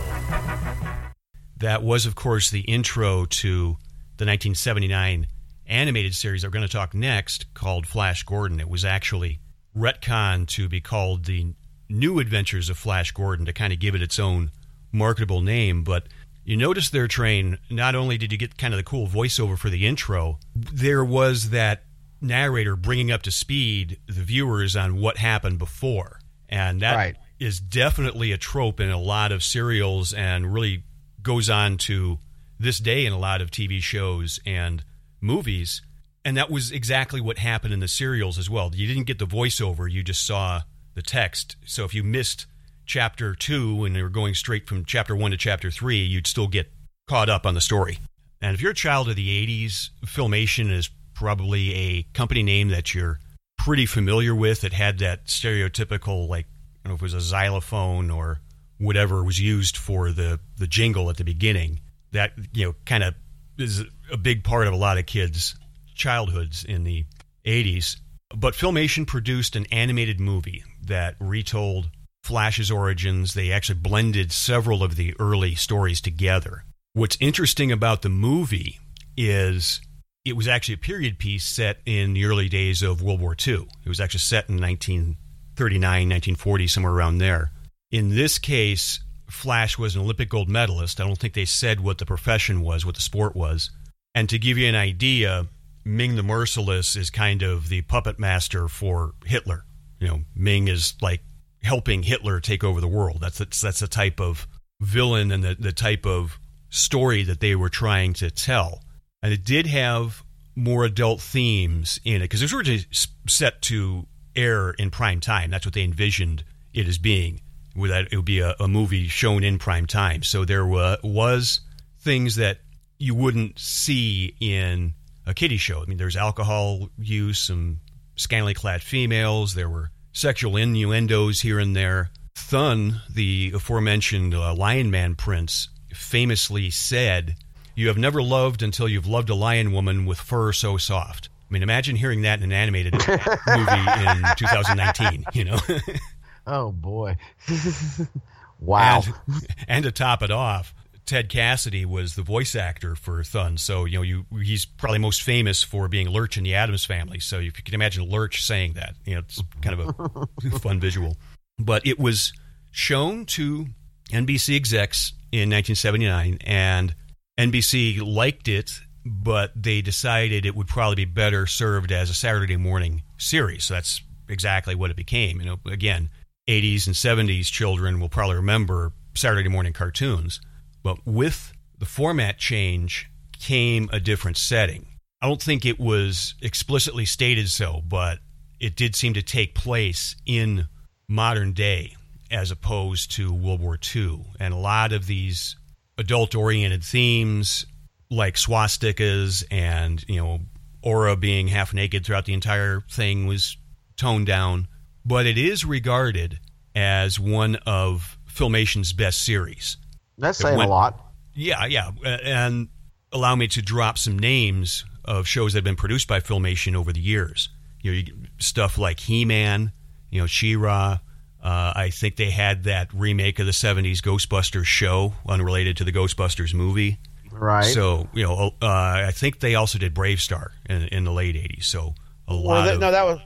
That was, of course, the intro to the 1979 animated series that we're going to talk next called Flash Gordon. It was actually retcon to be called the New Adventures of Flash Gordon to kind of give it its own marketable name. But you notice their Train, not only did you get kind of the cool voiceover for the intro, there was that narrator bringing up to speed the viewers on what happened before. And that Right. is definitely a trope in a lot of serials and really goes on to this day in a lot of TV shows and movies. And that was exactly what happened in the serials as well. You didn't get the voiceover, you just saw the text. So if you missed chapter two and you were going straight from chapter one to chapter three, you'd still get caught up on the story. And if you're a child of the 80s, Filmation is probably a company name that you're pretty familiar with. It had that stereotypical, like, I don't know if it was a xylophone or whatever was used for the, the jingle at the beginning. That, you know, kind of is a big part of a lot of kids' childhoods in the 80s. But Filmation produced an animated movie that retold Flash's origins. They actually blended several of the early stories together. What's interesting about the movie is it was actually a period piece set in the early days of World War II. It was actually set in 1939, 1940, somewhere around there. In this case, Flash was an Olympic gold medalist. I don't think they said what the profession was, what the sport was. And to give you an idea, Ming the Merciless is kind of the puppet master for Hitler. You know, Ming is like helping Hitler take over the world. That's that's, that's the type of villain and the, the type of story that they were trying to tell. And it did have more adult themes in it because it was originally set to air in prime time. That's what they envisioned it as being. That, it would be a, a movie shown in prime time. So there wa- was things that you wouldn't see in a kiddie show. I mean, there's alcohol use, some scantily clad females. There were sexual innuendos here and there. Thun, the aforementioned uh, Lion Man prince, famously said, "You have never loved until you've loved a lion woman with fur so soft." I mean, imagine hearing that in an animated movie in 2019. You know. Oh boy. wow. And, and to top it off, Ted Cassidy was the voice actor for Thun. So, you know, you he's probably most famous for being Lurch in the Addams family. So, if you can imagine Lurch saying that, you know, it's kind of a fun visual. But it was shown to NBC execs in 1979, and NBC liked it, but they decided it would probably be better served as a Saturday morning series. So that's exactly what it became. You know, again, 80s and 70s children will probably remember Saturday morning cartoons, but with the format change came a different setting. I don't think it was explicitly stated so, but it did seem to take place in modern day as opposed to World War II. And a lot of these adult oriented themes like swastikas and, you know, Aura being half naked throughout the entire thing was toned down. But it is regarded as one of Filmation's best series. That's saying went- a lot. Yeah, yeah. And allow me to drop some names of shows that have been produced by Filmation over the years. You know, you, stuff like He Man, you know, She Ra. Uh, I think they had that remake of the 70s Ghostbusters show, unrelated to the Ghostbusters movie. Right. So, you know, uh, I think they also did Brave Star in, in the late 80s. So, a Well, lot that, of. no, that was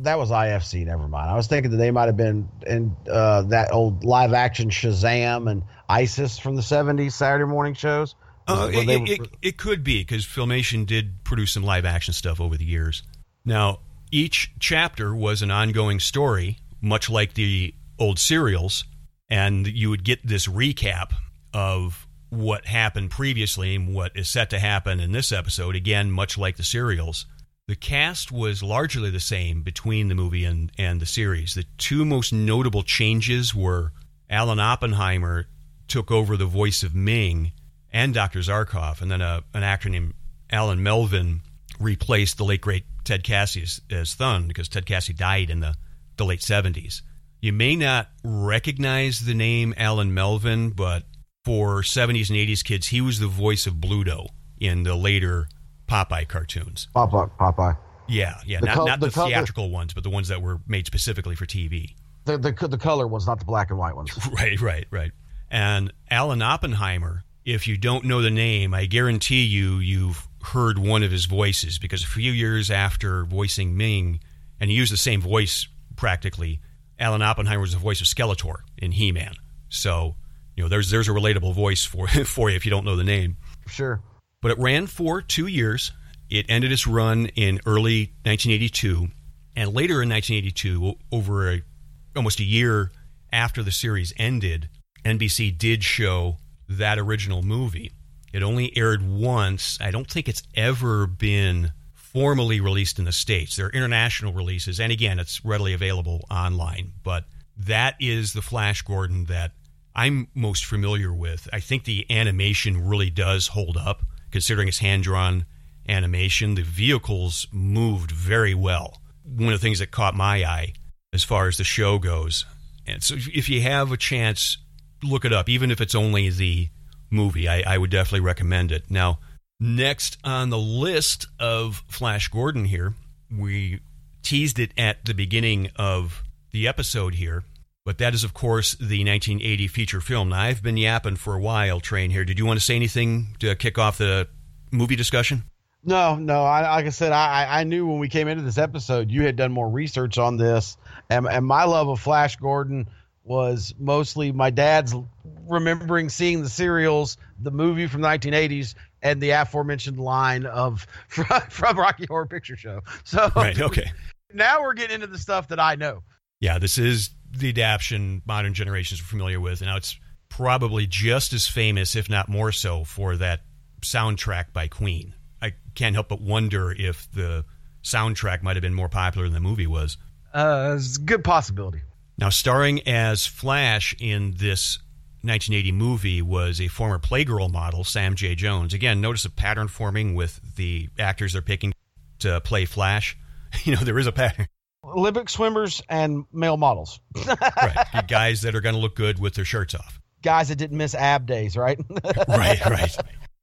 that was IFC. Never mind. I was thinking that they might have been in uh, that old live action Shazam and ISIS from the '70s Saturday morning shows. Uh, it, it, it, it could be because Filmation did produce some live action stuff over the years. Now, each chapter was an ongoing story, much like the old serials, and you would get this recap of what happened previously and what is set to happen in this episode. Again, much like the serials. The cast was largely the same between the movie and, and the series. The two most notable changes were Alan Oppenheimer took over the voice of Ming and Dr. Zarkov, and then a, an actor named Alan Melvin replaced the late great Ted Cassidy as, as Thun because Ted Cassidy died in the, the late 70s. You may not recognize the name Alan Melvin, but for 70s and 80s kids, he was the voice of Bluto in the later Popeye cartoons. Popeye. Popeye. Yeah, yeah, The not, col- not the the, color- theatrical ones, but the ones that were made specifically for TV. The, the the color ones, not the black and white ones. Right, right, right. And Alan Oppenheimer, if you don't know the name, I guarantee you you've heard one of his voices because a few years after voicing Ming, and he used the same voice practically, Alan Oppenheimer was the voice of Skeletor in He-Man. So, you know, there's there's a relatable voice for for you if you don't know the name. Sure. But it ran for two years. It ended its run in early 1982, and later in 1982, over a, almost a year after the series ended, NBC did show that original movie. It only aired once. I don't think it's ever been formally released in the states. There are international releases, and again, it's readily available online. But that is the Flash Gordon that I'm most familiar with. I think the animation really does hold up, considering it's hand drawn animation. The vehicles moved very well. One of the things that caught my eye as far as the show goes. And so if you have a chance, look it up, even if it's only the movie. I, I would definitely recommend it. Now, next on the list of Flash Gordon here, we teased it at the beginning of the episode here. But that is, of course, the 1980 feature film. Now, I've been yapping for a while, Train, here. Did you want to say anything to kick off the movie discussion? No, no. I, like I said, I, I- knew when we came into this episode, you had done more research on this, and, and my love of Flash Gordon was mostly my dad's remembering seeing the serials, the movie from the 1980s, and the aforementioned line of from, from Rocky Horror Picture Show. So Right, okay. now we're getting into the stuff that I know. Yeah, this is the adaptation modern generations are familiar with. and Now, it's probably just as famous, if not more so, for that soundtrack by Queen. I can't help but wonder if the soundtrack might have been more popular than the movie was. Uh, it's a good possibility. Now, starring as Flash in this 1980 movie was a former Playgirl model, Sam J. Jones. Again, notice a pattern forming with the actors they're picking to play Flash. You know, there is a pattern. Olympic swimmers and male models, right. Guys that are going to look good with their shirts off. guys that didn't miss ab days, right? right, right.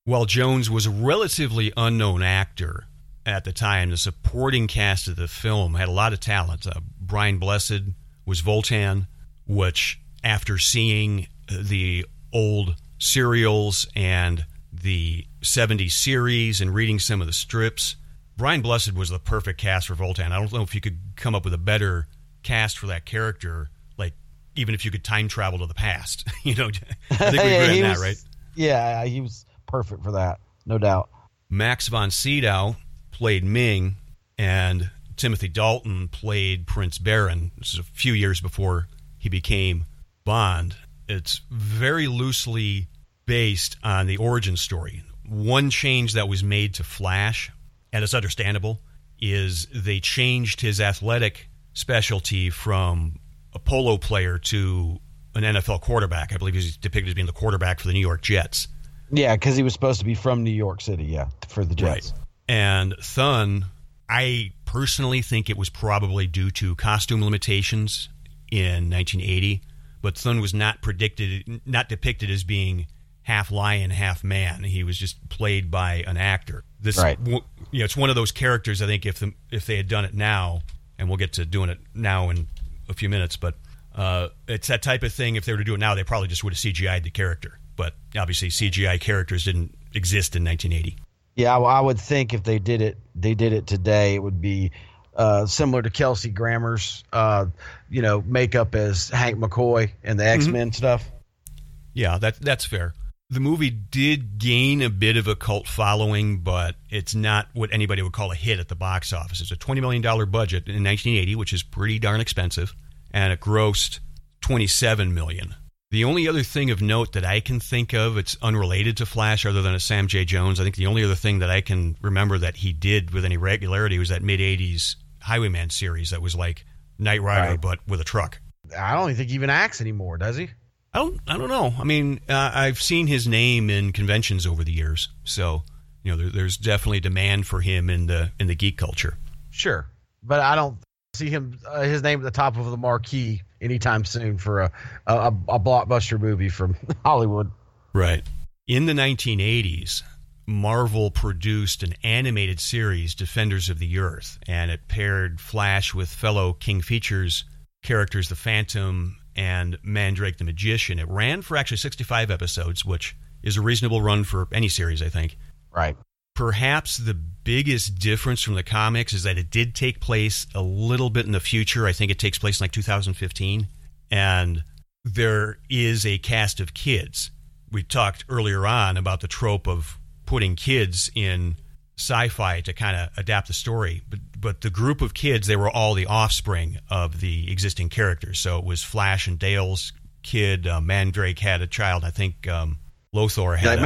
While Jones was a relatively unknown actor at the time, the supporting cast of the film had a lot of talent. Uh, Brian Blessed was Vultan, which, after seeing the old serials and the 70s series and reading some of the strips, Brian Blessed was the perfect cast for Vultan. I don't know if you could come up with a better cast for that character, like even if you could time travel to the past. you know, I think we Yeah, agree on was- that, right? Yeah, he was perfect for that, no doubt. Max von Sydow played Ming, and Timothy Dalton played Prince Barin. This is a few years before he became Bond. It's very loosely based on the origin story. One change that was made to Flash, and it's understandable, is they changed his athletic specialty from a polo player to an NFL quarterback. I believe he's depicted as being the quarterback for the New York Jets. Yeah, because he was supposed to be from New York City. Yeah, for the Jets. Right. And Thun, I personally think it was probably due to costume limitations in 1980, but Thun was not predicted, not depicted as being half lion, half man. He was just played by an actor. This, Right. w- you know, it's one of those characters. I think if the, if they had done it now, and we'll get to doing it now in a few minutes, but uh, it's that type of thing. If they were to do it now, they probably just would have CGI'd the character. But obviously, CGI characters didn't exist in 1980. Yeah, I, I would think if they did it, they did it today, it would be uh, similar to Kelsey Grammer's, uh, you know, makeup as Hank McCoy and the X Men stuff. Yeah, that that's fair. The movie did gain a bit of a cult following, but it's not what anybody would call a hit at the box office. It's a $20 million budget in 1980, which is pretty darn expensive, and it grossed 27 million. The only other thing of note that I can think of, it's unrelated to Flash other than a Sam J. Jones. I think the only other thing that I can remember that he did with any regularity was that mid 80s Highwayman series that was like Knight Rider, Right. but with a truck. I don't even think he even acts anymore, does he? I don't. I don't know. I mean, uh, I've seen his name in conventions over the years, so you know, there, there's definitely demand for him in the in the geek culture. Sure, but I don't see him uh, his name at the top of the marquee anytime soon for a a, a blockbuster movie from Hollywood. Right. In the 1980s, Marvel produced an animated series, Defenders of the Earth, and it paired Flash with fellow King Features characters, the Phantom and Mandrake the Magician. It ran for actually 65 episodes, which is a reasonable run for any series, I think. Right. Perhaps the biggest difference from the comics is that it did take place a little bit in the future. I think it takes place in like 2015. And there is a cast of kids. We talked earlier on about the trope of putting kids in sci-fi to kind of adapt the story but but the group of kids they were all the offspring of the existing characters so it was flash and dale's kid uh, mandrake had a child i think um, lothar had,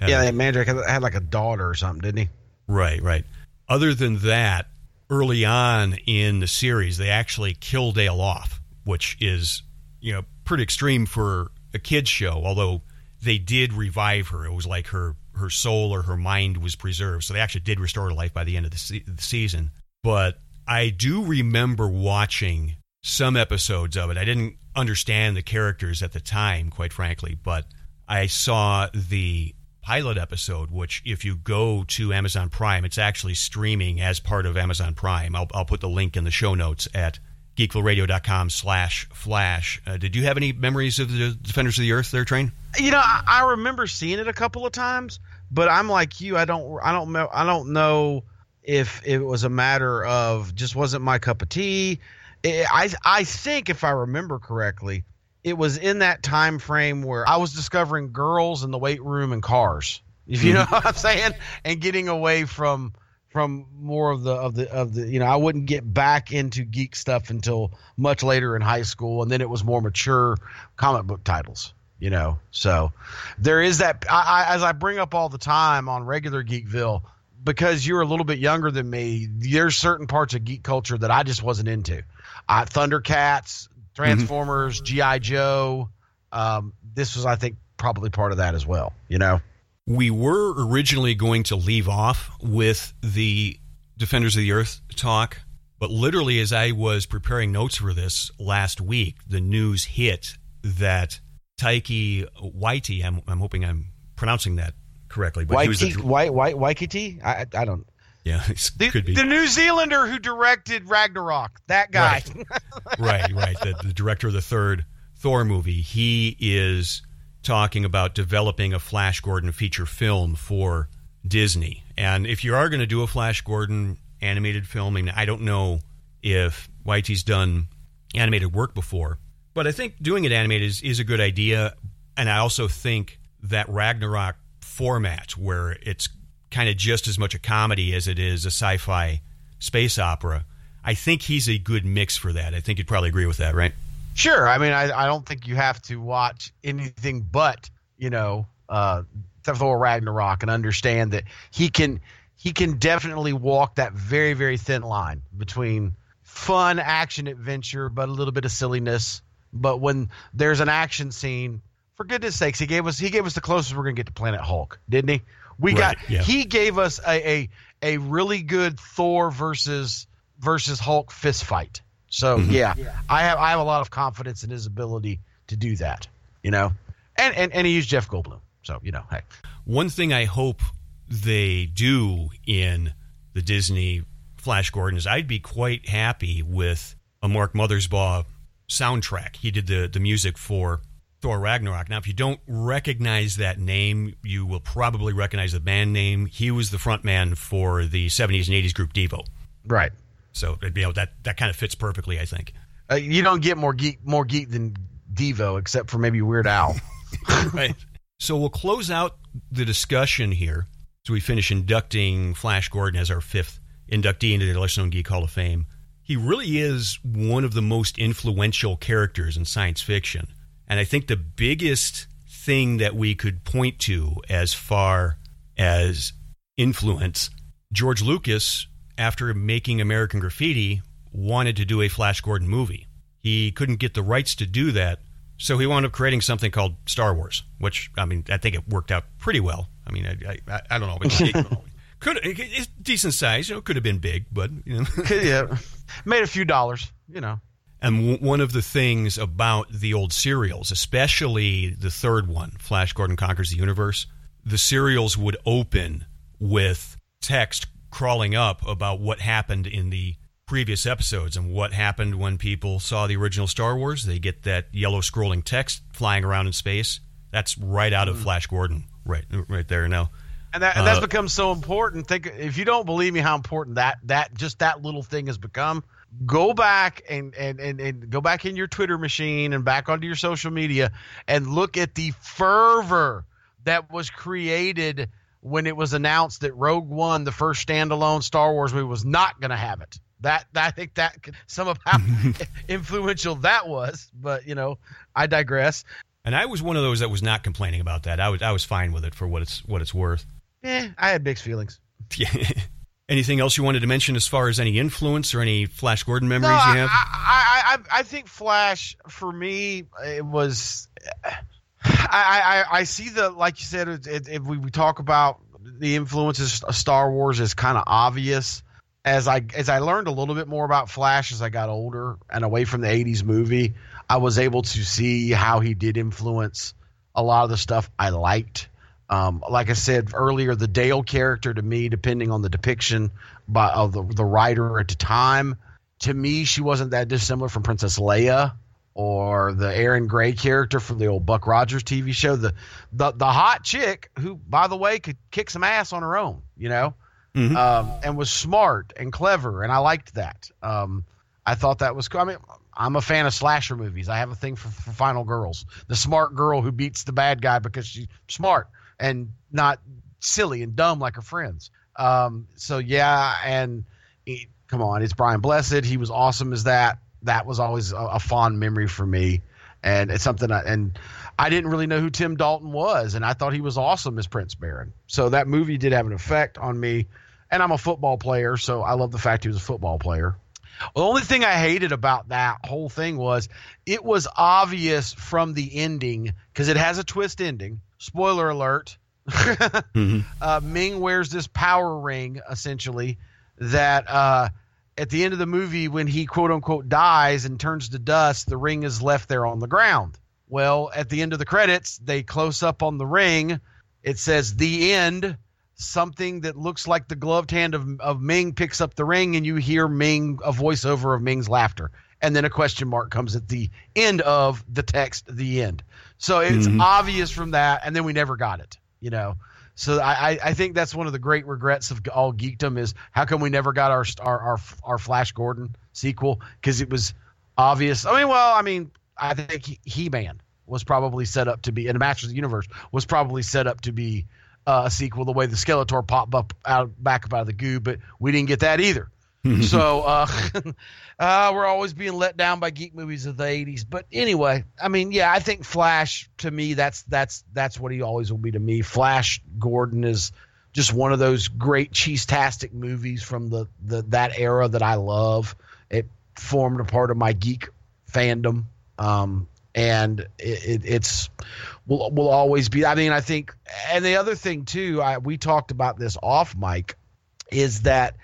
Yeah, a, yeah, a- Mandrake had, had like a daughter or something, didn't he? Right, right. Other than that, early on in the series, they actually kill Dale off, which is, you know, pretty extreme for a kids show. Although they did revive her, it was like her her soul or her mind was preserved, so they actually did restore her life by the end of the, se- the season. But I do remember watching some episodes of it. I didn't understand the characters at the time, quite frankly, but I saw the pilot episode, which if you go to Amazon Prime, it's actually streaming as part of Amazon Prime. I'll, I'll put the link in the show notes at geekvilleradio.com slash flash. Uh, did you have any memories of the Defenders of the Earth there, Train? You know, I, I remember seeing it a couple of times, but I'm like you. I don't. I don't know. I don't know if it was a matter of just wasn't my cup of tea. I I, think if I remember correctly, it was in that time frame where I was discovering girls in the weight room and cars. If you know what I'm saying, and getting away from from more of the of the of the you know I wouldn't get back into geek stuff until much later in high school, and then it was more mature comic book titles. You know, so there is that. I, I, as I bring up all the time on regular Geekville, because you're a little bit younger than me, there's certain parts of geek culture that I just wasn't into. Thundercats, Transformers, GI Joe. Um, this was, I think, probably part of that as well. You know. We were originally going to leave off with the Defenders of the Earth talk, but literally, as I was preparing notes for this last week, the news hit that Taika Waititi, I'm, I'm hoping I'm pronouncing that correctly, but he was Waikiki, the, White, White, Waikiki? I, I don't. yeah, The, could be the New Zealander who directed Ragnarok. That guy. right, right. The, the director of the third Thor movie, he is talking about developing a Flash Gordon feature film for Disney. And if you are going to do a Flash Gordon animated film, I, mean, I don't know if Whitey's done animated work before, but I think doing it animated is, is a good idea. And I also think that Ragnarok format, where it's kind of just as much a comedy as it is a sci fi space opera, I think he's a good mix for that. I think you'd probably agree with that, right? Sure. I mean, I, I don't think you have to watch anything but you know uh, Thor Ragnarok and understand that he can he can definitely walk that very very thin line between fun action adventure but a little bit of silliness. But when there's an action scene, for goodness sakes, he gave us he gave us the closest we're gonna get to Planet Hulk, didn't he? We Right, got yeah. he gave us a, a a really good Thor versus versus Hulk fist fight. So mm-hmm. yeah, I have I have a lot of confidence in his ability to do that. You know, and and and he used Jeff Goldblum. So you know, hey, One thing I hope they do in the Disney Flash Gordon is I'd be quite happy with a Mark Mothersbaugh soundtrack. He did the, the music for Thor Ragnarok. Now, if you don't recognize that name, you will probably recognize the band name. He was the front man for the 70s and 80s group Devo. right. So you know, that, that kind of fits perfectly, I think. Uh, you don't get more geek more geek than Devo, except for maybe Weird Al. right. So we'll close out the discussion here So we finish inducting Flash Gordon as our fifth inductee into the Lesser Known Geek Hall of Fame. He really is one of the most influential characters in science fiction. And I think the biggest thing that we could point to as far as influence, George Lucas, after making American Graffiti, wanted to do a Flash Gordon movie. He couldn't get the rights to do that, so he wound up creating something called Star Wars, which I mean, I think it worked out pretty well. I mean, I, I, I don't know, Could it's decent size, you know, could have been big, but you know. yeah, made a few dollars, you know. And w- one of the things about the old serials, especially the third one, Flash Gordon Conquers the Universe, the serials would open with text crawling up about what happened in the previous episodes and what happened when people saw the original Star Wars. They get that yellow scrolling text flying around in space. That's right out of Mm. Flash Gordon, right, right there. Now, And that and that's Uh, become so important. Think if you don't believe me how important that that just that little thing has become, go back and and and, and go back in your Twitter machine and back onto your social media and look at the fervor that was created when it was announced that Rogue One, the first standalone Star Wars movie, was not going to have it. That I think that could, some of how influential that was, but you know, I digress. and I was one of those that was not complaining about that. I was I was fine with it for what it's what it's worth. Eh, I had mixed feelings. Anything else you wanted to mention as far as any influence or any Flash Gordon memories No, you I, have? I, I, I think Flash for me it was. I, I, I see the like you said. It, it, if we, we talk about the influences of Star Wars is kind of obvious. As I as I learned a little bit more about Flash as I got older and away from the '80s movie, I was able to see how he did influence a lot of the stuff I liked. Um, like I said earlier, the Dale character to me, depending on the depiction by of the the writer at the time, to me she wasn't that dissimilar from Princess Leia or the Erin Gray character from the old Buck Rogers TV show. The the the hot chick who, by the way, could kick some ass on her own, you know, Mhm. um, and was smart and clever, and I liked that. Um, I thought that was cool. I mean, I'm a fan of slasher movies. I have a thing for, for Final Girls, the smart girl who beats the bad guy because she's smart and not silly and dumb like her friends. Um, so yeah, and he- come on, it's Brian Blessed. He was awesome as that. That was always a, a fond memory for me, and it's something. I, and I didn't really know who Tim Dalton was, and I thought he was awesome as Prince Barin. So that movie did have an effect on me. And I'm a football player, so I love the fact he was a football player. The only thing I hated about that whole thing was it was obvious from the ending because it has a twist ending. Spoiler alert. Mhm. uh, Ming wears this power ring essentially that uh, at the end of the movie, when he quote unquote dies and turns to dust, the ring is left there on the ground. Well, at the end of the credits, they close up on the ring. It says the end. Something that looks like the gloved hand of, of Ming picks up the ring, and you hear Ming, a voiceover of Ming's laughter. And then a question mark comes at the end of the text, the end. So it's Mhm. obvious from that, and then we never got it, you know. So I, I- think that's one of the great regrets of all geekdom is how come we never got our our our, our Flash Gordon sequel because it was obvious. I mean, well, I mean, I think He Man was probably set up to be, and the Masters of the Universe was probably set up to be uh, a sequel. The way the Skeletor popped up out back up out of the goo, but we didn't get that either. so uh, uh, we're always being let down by geek movies of the '80s. But anyway, I mean, yeah, I think Flash to me that's that's that's what he always will be to me. Flash Gordon is just one of those great cheese-tastic movies from the, the that era that I love. It formed a part of my geek fandom, um, and it, it, it's will will always be. I mean, I think, and the other thing too, I we talked about this off mic, is that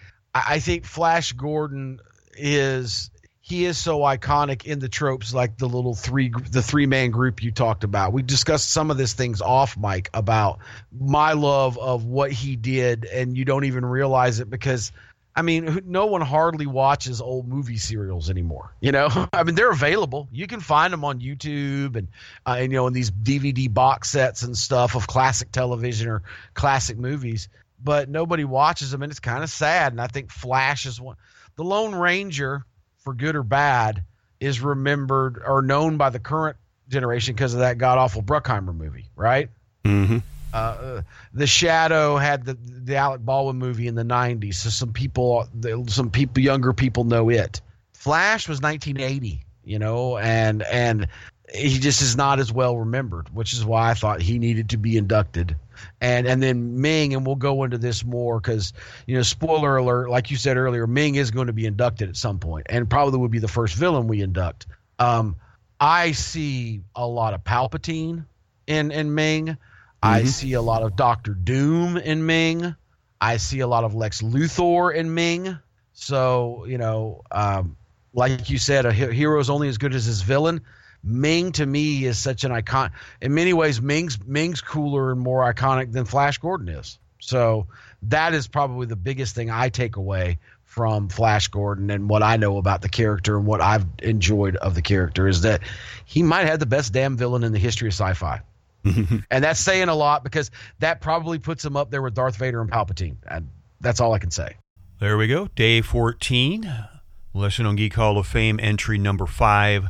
I, think Flash Gordon is he is so iconic in the tropes like the little three the three man group you talked about we discussed some of these things off mic about my love of what he did and you don't even realize it because I mean, no one hardly watches old movie serials anymore. You know, I mean, they're available. You can find them on YouTube and, uh, and you know, in these DVD box sets and stuff of classic television or classic movies. But nobody watches them, and it's kind of sad. And I think Flash is one. The Lone Ranger, for good or bad, is remembered or known by the current generation because of that god awful Bruckheimer movie, right? Mhm. Uh, the Shadow had the the Alec Baldwin movie in the '90s, so some people, some people, younger people know it. Flash was 1980, you know, and and he just is not as well remembered, which is why I thought he needed to be inducted. And and then Ming, and we'll go into this more because you know, spoiler alert, like you said earlier, Ming is going to be inducted at some point, and probably would be the first villain we induct. Um, I see a lot of Palpatine in in Ming. I see a lot of Doctor Doom in Ming. I see a lot of Lex Luthor in Ming. So you know, um, like you said, a hero is only as good as his villain. Ming to me is such an icon. In many ways, Ming's Ming's cooler and more iconic than Flash Gordon is. So that is probably the biggest thing I take away from Flash Gordon and what I know about the character and what I've enjoyed of the character is that he might have the best damn villain in the history of sci-fi. and that's saying a lot because that probably puts him up there with Darth Vader and Palpatine. And that's all I can say. There we go. Day 14. Lesser Known Geek Hall of Fame entry number 5.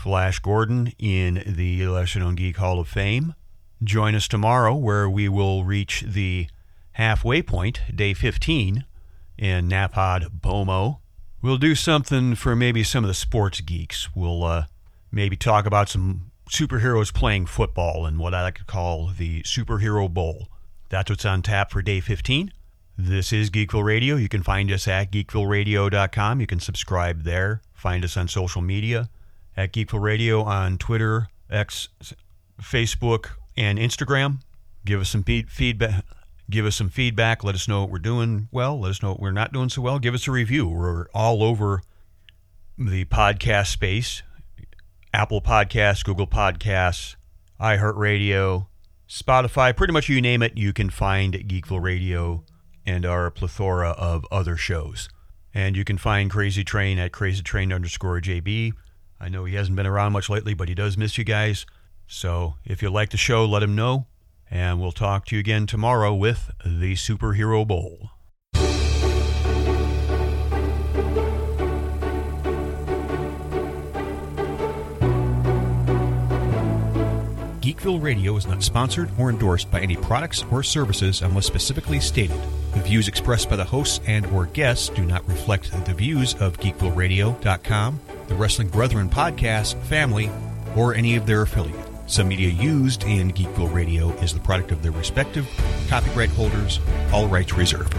Flash Gordon in the Lesser Known Geek Hall of Fame. Join us tomorrow where we will reach the halfway point, day 15, in NaPodPoMo. We'll do something for maybe some of the sports geeks. We'll uh, maybe talk about some superheroes playing football and what I like to call the Superhero Bowl. That's what's on tap for day 15. This is Geekville Radio. You can find us at geekvilleradio.com. You can subscribe there. Find us on social media at Geekville Radio on Twitter, X, Facebook, and Instagram. Give us some feedback give us some feedback. Let us know what we're doing well. Let us know what we're not doing so well. Give us a review. We're all over the podcast space Apple Podcasts, Google Podcasts, iHeartRadio, Spotify, pretty much you name it, you can find Geekville Radio and our plethora of other shows. And you can find Crazy Train at crazytrain underscore JB. I know he hasn't been around much lately, but he does miss you guys. So if you like the show, let him know. And we'll talk to you again tomorrow with the Superhero Bowl. Geekville Radio is not sponsored or endorsed by any products or services unless specifically stated. The views expressed by the hosts and or guests do not reflect the views of geekvilleradio.com, the Wrestling Brethren podcast, family, or any of their affiliates. Some media used in Geekville Radio is the product of their respective copyright holders, all rights reserved.